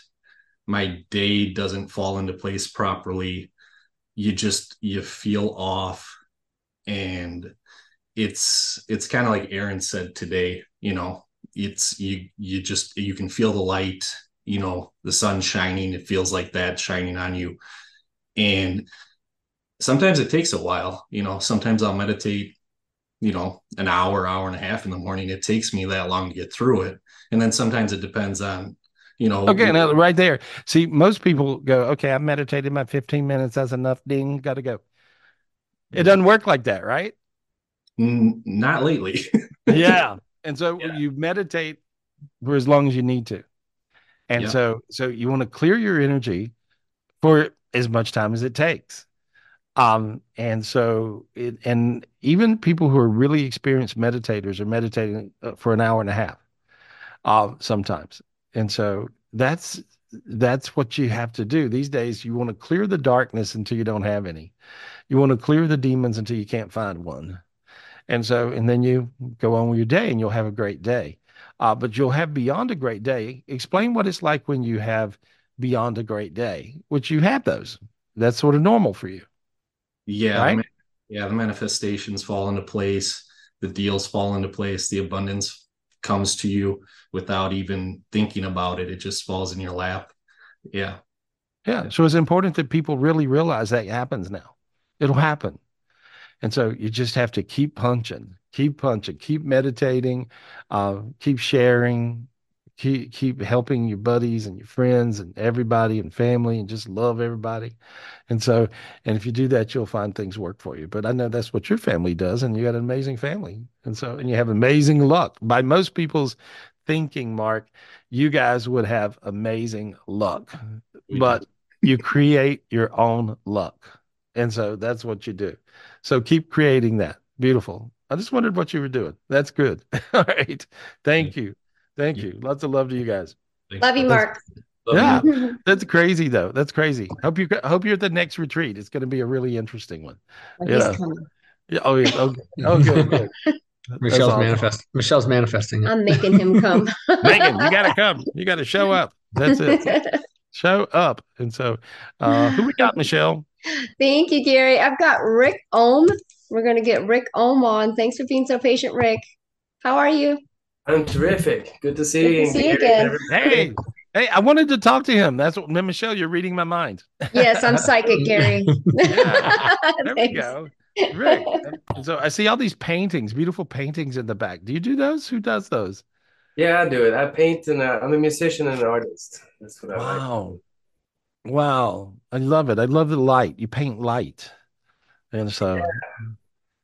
my day doesn't fall into place properly. You just you feel off and it's it's kind of like Aaron said today, you know, it's you you just you can feel the light, you know, the sun shining, it feels like that shining on you. And sometimes it takes a while, you know, sometimes I'll meditate you know, an hour, hour and a half in the morning. It takes me that long to get through it. And then sometimes it depends on, you know.
Okay, now right there. See, most people go, okay, I meditated my 15 minutes. That's enough. Ding, got to go. It doesn't work like that, right?
N- not lately.
yeah. And so you meditate for as long as you need to. And
Yeah.
so so you want to clear your energy for as much time as it takes. Um, and so it, and even people who are really experienced meditators are meditating uh, for an hour and a half, uh, sometimes. And so that's that's what you have to do these days. You want to clear the darkness until you don't have any. You want to clear the demons until you can't find one. And so, and then you go on with your day and you'll have a great day. Uh, but you'll have beyond a great day. Explain what it's like when you have beyond a great day, which you have those. That's sort of normal for you.
Yeah,
Right?
ma- yeah, the manifestations fall into place, the deals fall into place, the abundance comes to you without even thinking about it. It just falls in your lap. Yeah.
Yeah. So it's important that people really realize that happens now. It'll happen. And so you just have to keep punching, keep punching, keep meditating, uh, keep sharing, keep keep helping your buddies and your friends and everybody and family and just love everybody. And so, and if you do that, you'll find things work for you. But I know that's what your family does, and you got an amazing family. And so, and you have amazing luck. By most people's thinking, Mark, you guys would have amazing luck. But you create your own luck. And so that's what you do. So keep creating that. Beautiful. I just wondered what you were doing. That's good. All right. Thank you. Thank you. Lots of love to you guys.
Love you, Mark.
Yeah, that's crazy though. That's crazy. Hope you hope you're at the next retreat. It's going to be a really interesting one.
He's
Yeah. Yeah. Oh, yeah. Okay. Oh, good. good.
Michelle's
awesome.
manifest. Michelle's manifesting it.
I'm making him come.
Megan, you got to come. You got to show up. That's it. Show up. And so, uh, who we got, Michelle?
Thank you, Gary. I've got Rick Ohm. We're going to get Rick Ohm on. Thanks for being so patient, Rick. How are you?
I'm terrific. Good to see
Good
you.
to see you again.
Hey, hey, I wanted to talk to him. That's what, Michelle, you're reading my mind.
Yes, I'm psychic, Gary.
There we go. Rick. So I see all these paintings, beautiful paintings in the back. Do you do those? Who does those?
Yeah, I do it. I paint and uh, I'm a musician and an artist. That's what I like.
Wow. Wow. I love it. I love the light. You paint light. And so,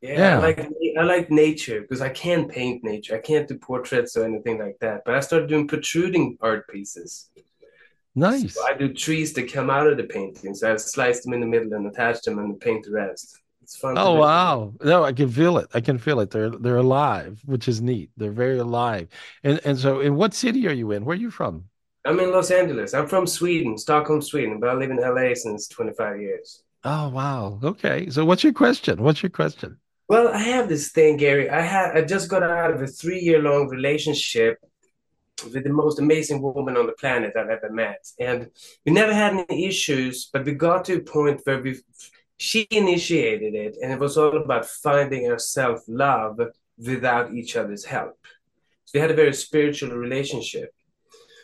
Yeah,
Yeah.
I like I like nature because I can't paint nature. I can't do portraits or anything like that. But I started doing protruding art pieces.
nice.
So I do trees that come out of the paintings. I slice them in the middle and attach them and paint the rest. It's fun.
Oh wow. No, I can feel it. I can feel it. They're they're alive, which is neat. They're very alive. And and so in what city are you in? Where are you from?
I'm in Los Angeles. I'm from Sweden, Stockholm, Sweden, but I live in LA since 25 years.
Oh wow. Okay. So what's your question? What's your question?
Well, I have this thing, Gary. I had I just got out of a three-year-long relationship with the most amazing woman on the planet I've ever met. And we never had any issues, but we got to a point where we she initiated it, and it was all about finding our self-love without each other's help. So we had a very spiritual relationship.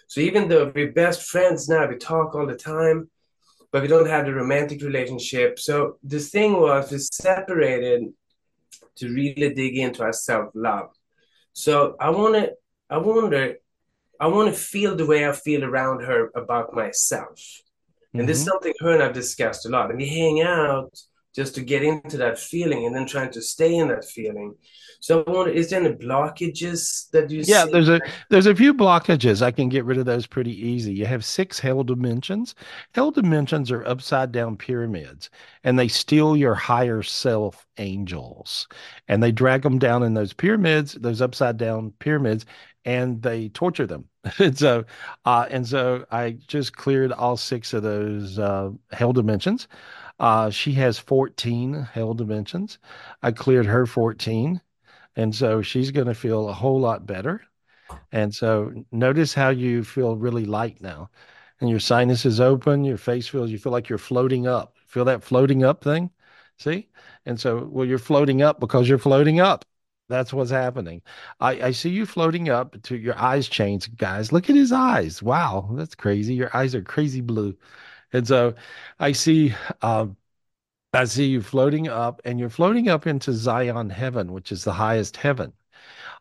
So even though we're best friends now, we talk all the time, but we don't have the romantic relationship. So the thing was we separated to really dig into our self-love. So I want to, I wonder, I want to feel the way I feel around her about myself. And this is
Mhm.
something her and I've discussed a lot. And we hang out just to get into that feeling and then trying to stay in that feeling. So I wonder, is there any blockages that you
Yeah,
see?
there's a there's a few blockages. I can get rid of those pretty easy. You have six hell dimensions. Hell dimensions are upside down pyramids, and they steal your higher self angels, and they drag them down in those pyramids, those upside down pyramids, and they torture them. and so, uh, and so I just cleared all six of those uh, hell dimensions. Uh, she has 14 hell dimensions. I cleared her 14. And so she's going to feel a whole lot better. And so notice how you feel really light now. And your sinus is open, your face feels, you feel like you're floating up. Feel that floating up thing? See? And so, well, you're floating up because you're floating up. That's what's happening. I, I see you floating up to your eyes change, guys. Look at his eyes. Wow, that's crazy. Your eyes are crazy blue. And so I see um, I see you floating up, and you're floating up into Zion heaven, which is the highest heaven.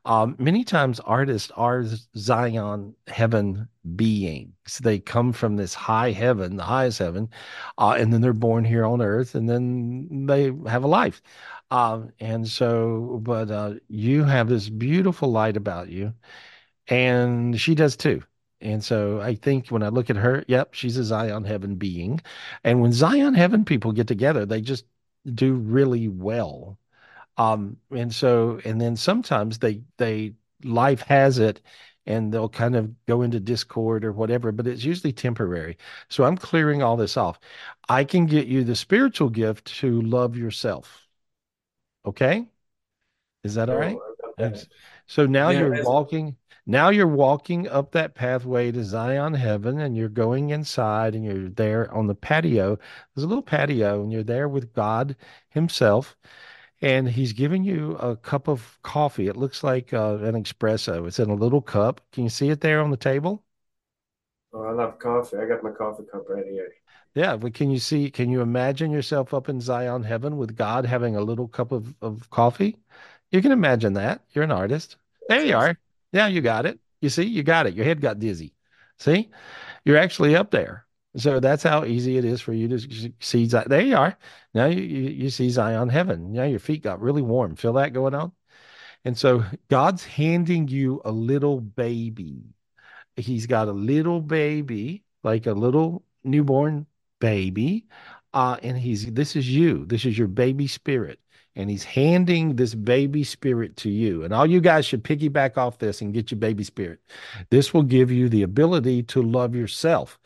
Um, many times artists are Zion heaven beings. They come from this high heaven, the highest heaven, uh, and then they're born here on earth, and then they have a life. Um, and so, but uh, you have this beautiful light about you, and she does too. And so I think when I look at her, yep, she's a Zion heaven being. And when Zion heaven people get together, they just do really well. Um, and so, and then sometimes they, they, life has it and they'll kind of go into discord or whatever, but it's usually temporary. So I'm clearing all this off. I can get you the spiritual gift to love yourself. Okay. Is that all
right?
Right?
I got that.
Ex- So now
Yeah,
you're walking, now you're walking up that pathway to Zion heaven and you're going inside and you're there on the patio. There's a little patio and you're there with God himself and he's giving you a cup of coffee. It looks like uh, an espresso. It's in a little cup. Can you see it there on the table?
Oh, I love coffee. I got my coffee cup right here.
Yeah, but can you see, can you imagine yourself up in Zion heaven with God having a little cup of, of coffee? You can imagine that. You're an artist. There you are. Yeah, you got it. You see, you got it. Your head got dizzy. See, you're actually up there. So that's how easy it is for you to see. There you are. Now you, you, you see Zion heaven. Now your feet got really warm. Feel that going on? And so God's handing you a little baby he's got a little baby, like a little newborn baby, uh, and he's this is you. This is your baby spirit, and he's handing this baby spirit to you. And all you guys should piggyback off this and get your baby spirit. This will give you the ability to love yourself.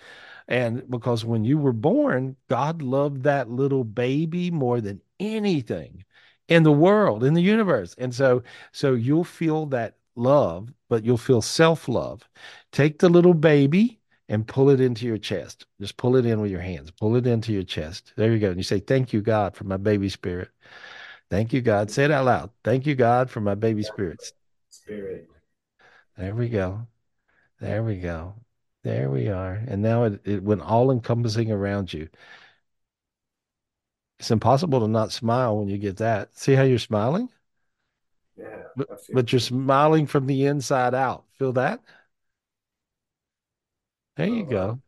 And because when you were born, God loved that little baby more than anything in the world, in the universe. And so, so you'll feel that love, but you'll feel self-love. Take the little baby and pull it into your chest. Just pull it in with your hands. Pull it into your chest. There you go. And you say, Thank you, God, for my baby spirit. Thank you, God. Say it out loud. Thank you, God, for my baby spirits.
Spirit.
There we go. There we go. There we are. And now it, it went all encompassing around you. It's impossible to not smile when you get that. See how you're smiling?
Yeah,
But, but you're smiling from the inside out. Feel that? There you go.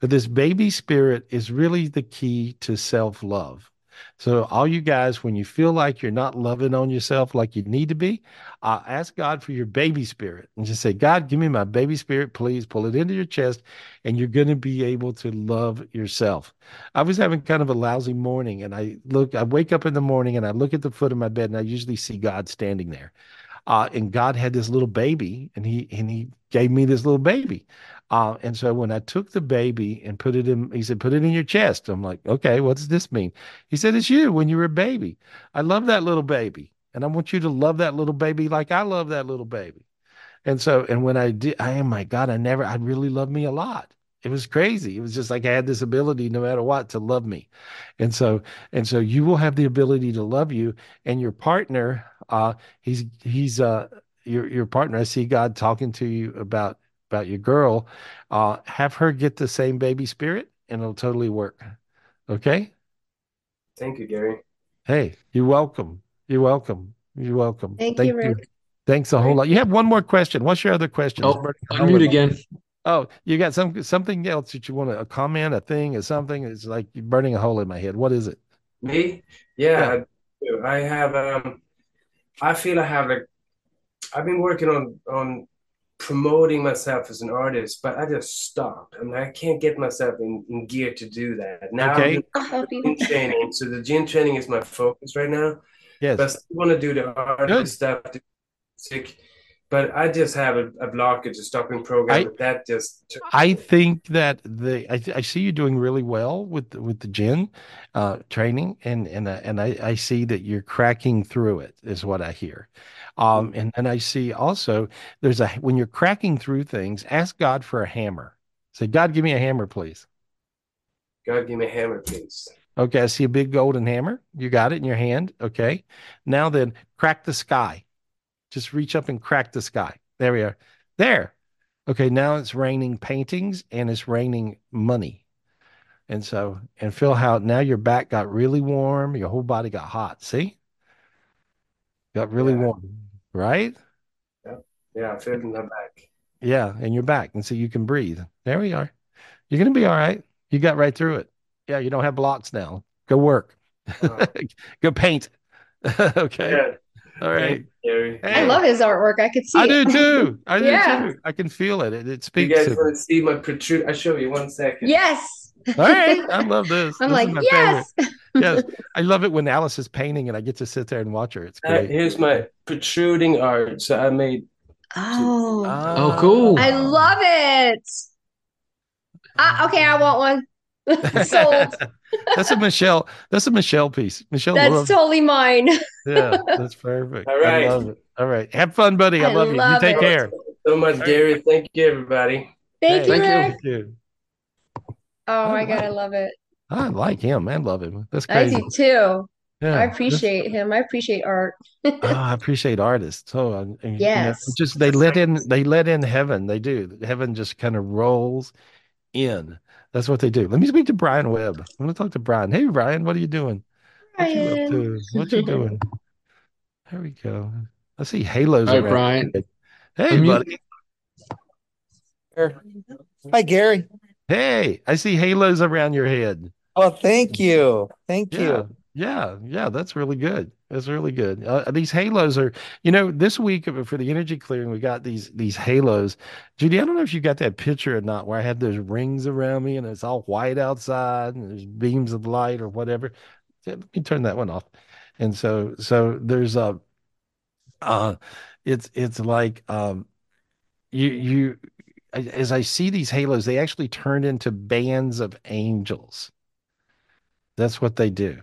But this baby spirit is really the key to self love. So, all you guys, when you feel like you're not loving on yourself like you need to be, uh, ask God for your baby spirit and just say, God, give me my baby spirit, please. Pull it into your chest, and you're going to be able to love yourself. I was having kind of a lousy morning, and I look, I wake up in the morning and I look at the foot of my bed, and I usually see God standing there. Uh, and God had this little baby, and he and he gave me this little baby. Uh, and so when I took the baby and put it in, he said, "Put it in your chest." I'm like, "Okay, what does this mean?" He said, "It's you when you were a baby. I love that little baby, and I want you to love that little baby like I love that little baby." And so, and when I did, I, oh my God, I never, I really loved me a lot. It was crazy. It was just like I had this ability, no matter what, to love me. And so, and so you will have the ability to love you and your partner, uh, he's, he's, uh, your, your partner. I see God talking to you about, about your girl. Uh, have her get the same baby spirit and it'll totally work. Okay.
Thank you, Gary.
Hey, you're welcome. You're welcome. You're welcome.
Thank
Thank
you,
you.
Rick.
Thanks a whole lot. You have one more question. What's your other question?
Oh,
burning a
I'm mute again.
Oh, you got some something else that you want to a comment, a thing, or something? It's like you're burning a hole in my head. What is it?
Me? Yeah, I do. I have um I feel I have like I've been working on on promoting myself as an artist, but I just stopped. I mean, I can't get myself in, in gear to do that. Now
Okay.
I'll help you.
gym training, so the gym training is my focus right now.
Yes.
But I still want to do the artist stuff, the music, but I just have a, a blockage, a stopping program.
I-
that just
I think that the I, I see you doing really well with the- with the gin uh, training, and and uh, and I, I see that you're cracking through it is what I hear, um, and and I see also there's a when you're cracking through things, ask God for a hammer. Say, God, give me a hammer, please.
God give me a hammer, please.
Okay, I see a big golden hammer. You got it in your hand. Okay. Now then, crack the sky. Just reach up and crack the sky. There we are. There. Okay, now it's raining paintings and it's raining money. And so, and feel how now your back got really warm, your whole body got hot. See? Got really warm, right?
Yeah, yeah, I feel in my back.
Yeah, and your back. And so you can breathe. There we are. You're going to be all right. You got right through it. Yeah, you don't have blocks now. Go work. Uh-huh. Go paint. okay.
Yeah.
All right.
Thank you, Gary.
I love his artwork. I could see
I
it.
do too. I do
Yeah.
too. I can feel it. It, it
You guys
to
want to see my protrude? I'll show you one second.
Yes.
All right. I love this.
I'm
This
like, yes.
favorite. yes. I love it when Alice is painting and I get to sit there and watch her. It's
Uh,
great.
here's my protruding art. So I made.
Oh.
Oh,
cool.
I love it. Uh, okay, I want one. Sold.
that's a Michelle. That's a Michelle piece. Michelle
That's
loves
totally mine.
Yeah, that's perfect.
All right.
I love it. All right. Have fun, buddy. I,
I
love you. You
love
take
it.
care.
So much, Gary. Thank you, everybody.
Thank you,
Hey,
Rick.
Thank you.
Oh my God, I love it.
I like him. I love him. That's
I
crazy.
do too.
Yeah.
I appreciate him. I appreciate art.
Oh, I appreciate artists. So, uh, and, you know,
Yes.
just they let in they let in heaven. They do. Heaven just kind of rolls in. That's what they do. Let me speak to Brian Webb. I'm going to talk to Brian. Hey, Brian, what are you doing? What you up
Brian.
to? What you doing? There we go. I see halos
Hi,
around.
Brian.
Hey,
Unmute.
buddy.
Hi, Gary.
Hey, I see halos around your head.
Oh, thank you. Thank
Yeah,
you.
yeah, yeah. That's really good. That's really good. Uh, these halos are, you know, this week for the energy clearing, we got these these halos. Judy, I don't know if you got that picture or not, where I had those rings around me and it's all white outside and there's beams of light or whatever. Let me turn that one off. And so, so there's a, uh, it's it's like um, you you as I see these halos, they actually turn into bands of angels. That's what they do.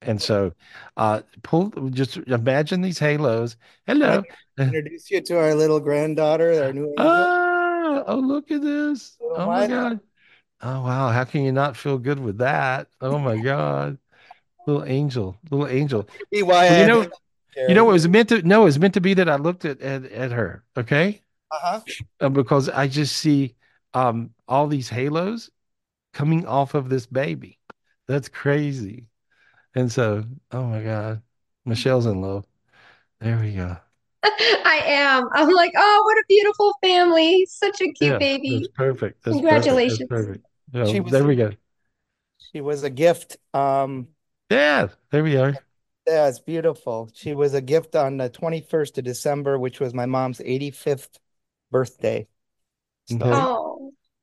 And so, uh, pull, just imagine these halos. Hello.
Introduce you to our little granddaughter, our new angel.
Ah, oh, look at this.
Little
Oh my. God. Oh, wow. How can you not feel good with that? Oh my God. Little angel, little angel.
Be why
Well,
I
you know, you know, it was meant to, no, it was meant to be that I looked at, at, at her. Okay.
Uh-huh.
Uh, because I just see, um, all these halos coming off of this baby. That's crazy. And so, oh my God, Michelle's in love. There we go.
I am. I'm like, oh, what a beautiful family. Such a cute
Yeah,
baby.
that's perfect. That's
Congratulations.
perfect. That's perfect. So,
She was
there we go.
She was a gift. Um,
Yeah, there we are.
yeah, it's beautiful. She was a gift on the 21st of December, which was my mom's 85th birthday. So
Okay.
Oh,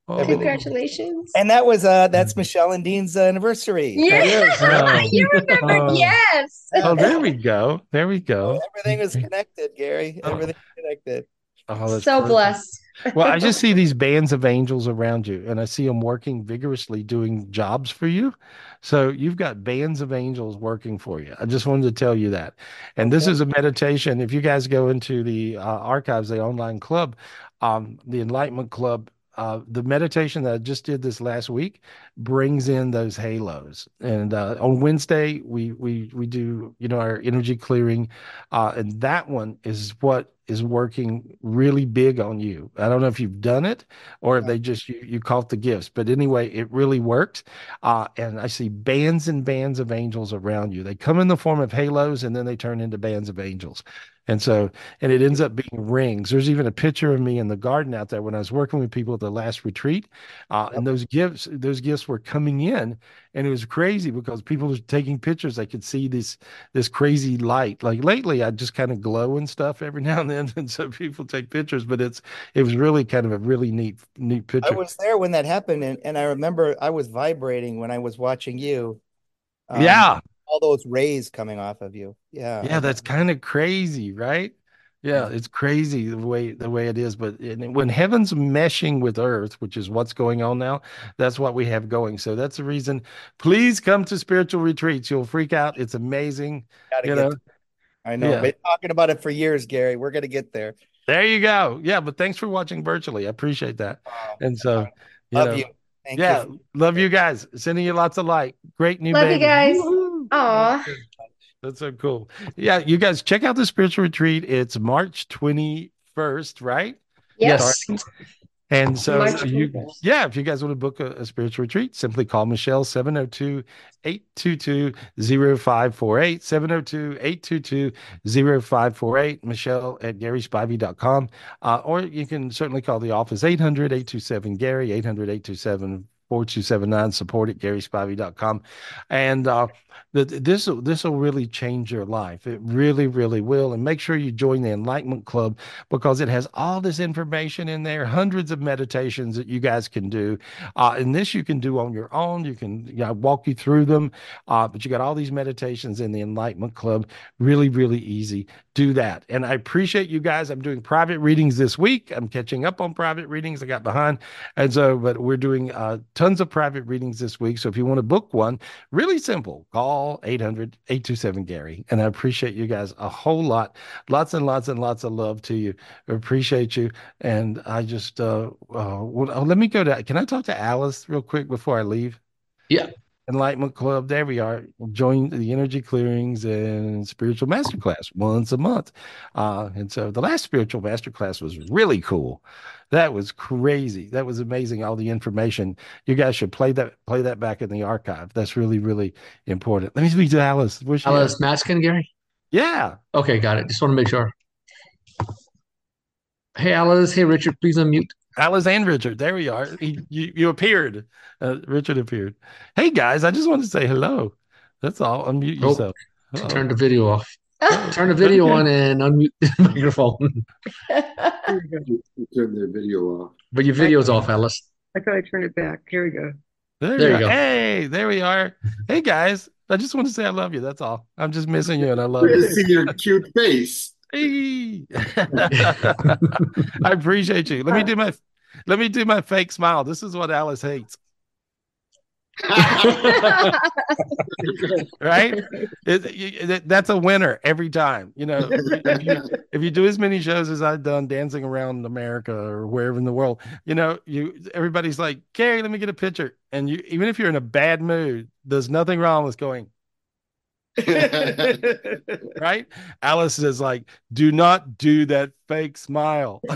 Oh.
congratulations.
And that was uh that's Michelle and Dean's uh, anniversary.
Yeah,
Oh.
you remember?
Oh.
Yes.
Oh, there we go. There we go.
Everything was connected, Gary. Everything connected.
Oh, that's
So
perfect.
blessed.
Well, I just see these bands of angels around you, and I see them working vigorously doing jobs for you. So you've got bands of angels working for you. I just wanted to tell you that. And this is a meditation. If you guys go into the uh, archives, the online club, um, the Enlightenment Club, uh, the meditation that I just did this last week brings in those halos. And uh, on Wednesday, we we we do you know our energy clearing, uh, and that one is what is working really big on you. I don't know if you've done it or if they just you, you caught the gifts, but anyway, it really works. Uh, and I see bands and bands of angels around you. They come in the form of halos and then they turn into bands of angels. And so, and it ends up being rings. There's even a picture of me in the garden out there when I was working with people at the last retreat. Uh, and those gifts, those gifts were coming in, and it was crazy because people were taking pictures. I could see this this crazy light. Like lately, I just kind of glow and stuff every now and then, and so people take pictures. But it's it was really kind of a really neat neat picture.
I was there when that happened, and, and I remember I was vibrating when I was watching you. Um,
Yeah.
all those rays coming off of you. Yeah.
Yeah, that's kind of crazy, right? Yeah, it's crazy the way the way it is. But and when heaven's meshing with earth, which is what's going on now, that's what we have going. So that's the reason. Please come to spiritual retreats. You'll freak out. It's amazing.
Gotta
You
get
know.
there. I know.
Yeah.
Been talking about it for years, Gary. We're gonna get there.
There you go. Yeah, but thanks for watching virtually. I appreciate that. Oh, and so, you
Love
know,
you. Thank
yeah,
you.
love you guys. Sending you lots of light. Great new
Love you guys.
Woo-hoo.
Aw.
That's so cool. Yeah, you guys check out the spiritual retreat. It's March 21st, right?
Yes.
Starting. And so you, yeah, if you guys want to book a, a spiritual retreat, simply call Michelle 702-822-0548, 702-822-0548, Michelle at garyspivey.com. Uh, or you can certainly call the office 800-827-GARY, 800-827-4279, support at garyspivey.com. And uh, the, this this will really change your life. It really, really will. And make sure you join the Enlightenment Club because it has all this information in there, hundreds of meditations that you guys can do. Uh, and this you can do on your own. You can you know, walk you through them. Uh, but you got all these meditations in the Enlightenment Club. Really, really easy. Do that. And I appreciate you guys. I'm doing private readings this week. I'm catching up on private readings. I got behind. And so, but we're doing uh, tons of private readings this week. So if you want to book one, really simple, call 800 827 Gary. And I appreciate you guys a whole lot. Lots and lots and lots of love to you. I appreciate you. And I just, uh, uh, well, oh, let me go to, can I talk to Alice real quick before I leave?
Yeah.
Enlightenment Club. There we are. Join the energy clearings and spiritual masterclass once a month. Uh, and so the last spiritual masterclass was really cool. That was crazy. That was amazing. All the information. You guys should play that play that back in the archive. That's really, really important. Let me speak to Alice. Where's?
Alice Matskin, Gary?
Yeah.
Okay, got it. Just want to make sure. Hey, Alice. Hey, Richard. Please unmute.
Alice and Richard. There we are. He, you, you appeared. Uh, Richard appeared. Hey guys, I just want to say hello. That's all. Unmute
Oh,
yourself.
to
Uh-oh.
turn the video off. Turn the video on and unmute the microphone.
Turn the video off.
But your video's off, Alice.
I thought I turned it back. Here we go.
There,
There
you
you
go.
go.
Hey, there we are. Hey guys, I just want to say I love you. That's all. I'm just missing you and I love
to
you.
see your cute face.
I appreciate you. Let me do my let me do my fake smile. This is what Alice hates. right? It- it- that's a winner every time. You know, if you, if you do as many shows as I've done, dancing around America or wherever in the world, you know, you everybody's like, Gary, let me get a picture. And you, even if you're in a bad mood, there's nothing wrong with going. right? Alice is like, do not do that fake smile.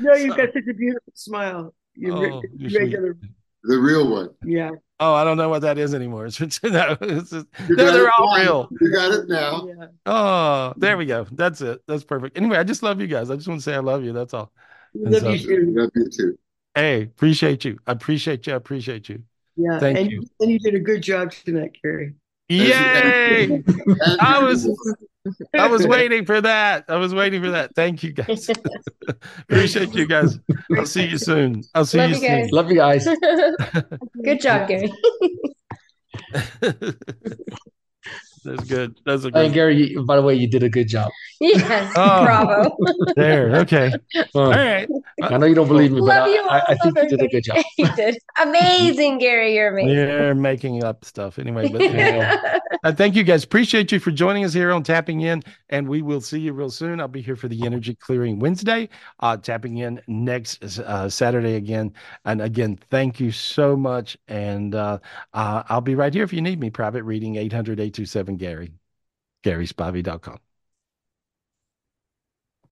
No, you've got such a beautiful smile. Oh, you
Oh, you're sweet.
regular.
The real one.
Yeah.
Oh, I don't know what that is anymore. It's, it's, no, it's just,
You
no, they're
it
all
now.
real.
You got it now.
Yeah.
Oh, there we go. That's it. That's perfect. Anyway, I just love you guys. I just want to say I love you. That's all. And
Love
so-
you too.
Love you too.
hey, appreciate you. I appreciate you. I appreciate you.
Yeah.
Thank
and,
you.
And you did a good job tonight, Gary.
Yay! I was I was waiting for that. I was waiting for that. Thank you guys. appreciate you guys. I'll see you soon. I'll see
Love
you
you guys.
soon.
Love you guys.
Good job, Gary.
That's good. That's a
Hey,
good.
Gary, you- by the way, you did a good job.
yes,
Oh.
bravo.
There. Okay. All right.
I know you don't believe me, but
Love
I,
you all.
I, I think you did a good job.
you did amazing, Gary. You're amazing.
They're making up stuff anyway. But uh, thank you guys. Appreciate you for joining us here on Tapping In, and we will see you real soon. I'll be here for the Energy Clearing Wednesday, uh, tapping in next uh, Saturday again. And again, thank you so much. And uh, uh, I'll be right here if you need me. Private reading 800 827 Gary, GarySpivey.com.